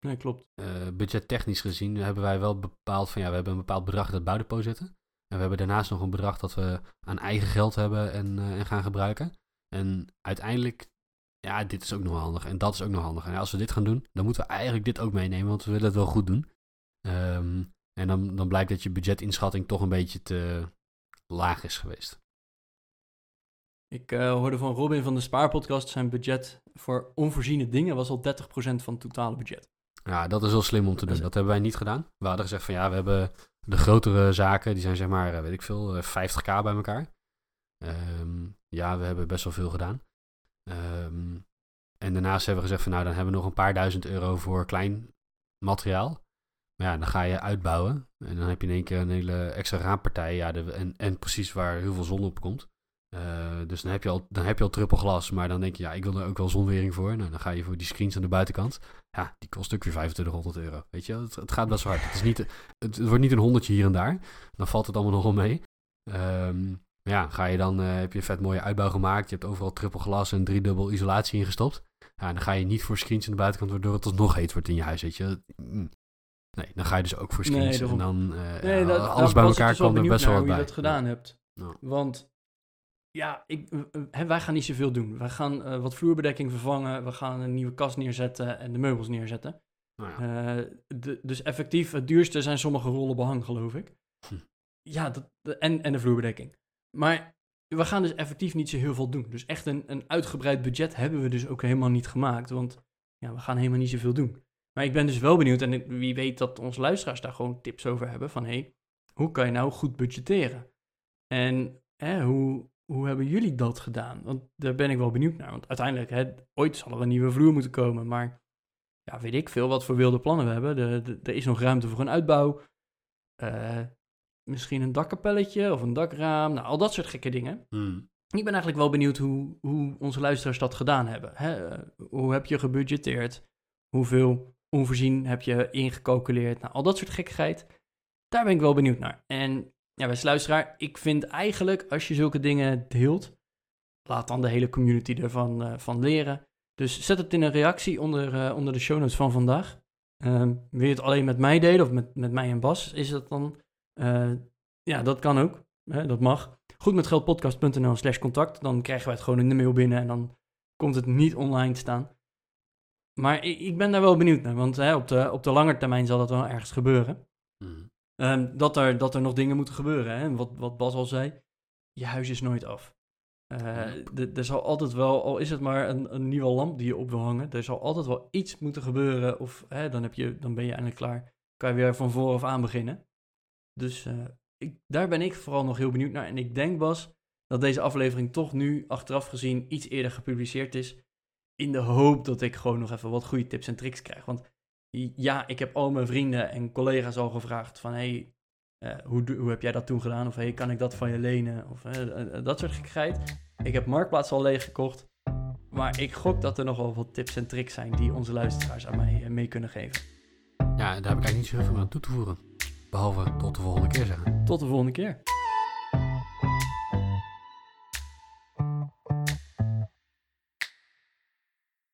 Nee, klopt. Eh, budgettechnisch gezien hebben wij wel bepaald van ja, we hebben een bepaald bedrag in het bouwdepot zitten. En we hebben daarnaast nog een bedrag dat we aan eigen geld hebben en, en gaan gebruiken. En uiteindelijk, ja, dit is ook nog handig en dat is ook nog handig. En als we dit gaan doen, dan moeten we eigenlijk dit ook meenemen, want we willen het wel goed doen. Ehm, en dan, dan blijkt dat je budgetinschatting toch een beetje te laag is geweest. Ik eh, hoorde van Robin van de Spaarpodcast, zijn budget voor onvoorziene dingen was al 30% van het totale budget. Ja, dat is wel slim om te doen. is- Dat hebben wij niet gedaan. We hadden gezegd van ja, we hebben de grotere zaken, die zijn zeg maar, eh, weet ik veel, eh, 50k bij elkaar. Ehm, ja, we hebben best wel veel gedaan. Ehm, en daarnaast hebben we gezegd van nou, dan hebben we nog een paar duizend euro voor klein materiaal. Maar ja, dan ga je uitbouwen. En dan heb je in één keer een hele extra raampartij. Ja, de, en, en precies waar heel veel zon op komt. Eh, dus dan heb, je al, dan heb je al triple glas. Maar dan denk je, ja, ik wil er ook wel zonwering voor. Nou, dan ga je voor die screens aan de buitenkant. Ja, die kost ook weer 2500 euro. Weet je, het, het gaat best wel hard. Het, is niet, het, het wordt niet een honderdje hier en daar. Dan valt het allemaal nog wel mee. Ehm, ja, ga je dan, eh, heb je een vet mooie uitbouw gemaakt. Je hebt overal triple glas en driedubbel isolatie ingestopt. Ja, dan ga je niet voor screens aan de buitenkant, waardoor het alsnog heet wordt in je huis, weet je. Mm. Nee, dan ga je dus ook voor screens. en dan, Nee, dat, alles bij elkaar dus kwam er best wel wat hoe bij. je dat gedaan hebt. Ja. Want ja, ik, wij gaan niet zoveel doen. Wij gaan eh, wat vloerbedekking vervangen. We gaan een nieuwe kast neerzetten en de meubels neerzetten. Nou ja. Eh, de- dus effectief, het duurste zijn sommige rollen behang, geloof ik. Hm. Ja, dat, de- en, en de vloerbedekking. Maar we gaan dus effectief niet zo heel veel doen. Dus echt een, een uitgebreid budget hebben we dus ook helemaal niet gemaakt. Want ja, we gaan helemaal niet zoveel doen. Maar ik ben dus wel benieuwd, en wie weet dat onze luisteraars daar gewoon tips over hebben. Van hé, hey, hoe kan je nou goed budgetteren? En hè, hoe, hoe hebben jullie dat gedaan? Want daar ben ik wel benieuwd naar. Want uiteindelijk, hè, ooit zal er een nieuwe vloer moeten komen. Maar ja, weet ik veel wat voor wilde plannen we hebben. De- de- Er is nog ruimte voor een uitbouw. Eh, misschien een dakkapelletje of een dakraam. Nou, al dat soort gekke dingen. Hmm. Ik ben eigenlijk wel benieuwd hoe, hoe onze luisteraars dat gedaan hebben. Hè? Eh, Hoe heb je gebudgeteerd? Hoeveel onvoorzien heb je ingecalculeerd? Nou, al dat soort gekkigheid. Daar ben ik wel benieuwd naar. En ja, beste luisteraar, ik vind eigenlijk als je zulke dingen deelt, laat dan de hele community ervan eh, van leren. Dus zet het in een reactie onder, eh, onder de show notes van vandaag. Ehm, wil je het alleen met mij delen of met, met mij en Bas? Is dat dan, eh, ja, dat kan ook. Hè, dat mag. Goedmetgeldpodcast.nl slash contact. Dan krijgen wij het gewoon in de mail binnen en dan komt het niet online staan. Maar ik, ik ben daar wel benieuwd naar, want hè, op, de, op de lange termijn zal dat wel ergens gebeuren. Mhm. Ehm, dat, er, dat er nog dingen moeten gebeuren. Hè? Wat, wat Bas al zei, je huis is nooit af. Eh, er zal altijd wel, al is het maar een, een nieuwe lamp die je op wil hangen, er zal altijd wel iets moeten gebeuren. Of hè, dan, heb je, dan ben je eindelijk klaar. Kan je weer van vooraf aan beginnen. Dus eh, ik, daar ben ik vooral nog heel benieuwd naar. En ik denk, Bas, dat deze aflevering toch nu achteraf gezien iets eerder gepubliceerd is. In de hoop dat ik gewoon nog even wat goede tips en tricks krijg. Want ja, ik heb al mijn vrienden en collega's al gevraagd van... Hey, eh, hoe, hoe heb jij dat toen gedaan? Of hey, kan ik dat van je lenen? Of eh, eh, dat soort gekkigheid. Ik heb Marktplaats al leeggekocht. Maar ik gok dat er nog wel wat tips en tricks zijn... die onze luisteraars aan mij mee kunnen geven. Ja, daar heb ik eigenlijk niet zo heel veel aan toe te voegen. Behalve tot de volgende keer zeggen. Tot de volgende keer.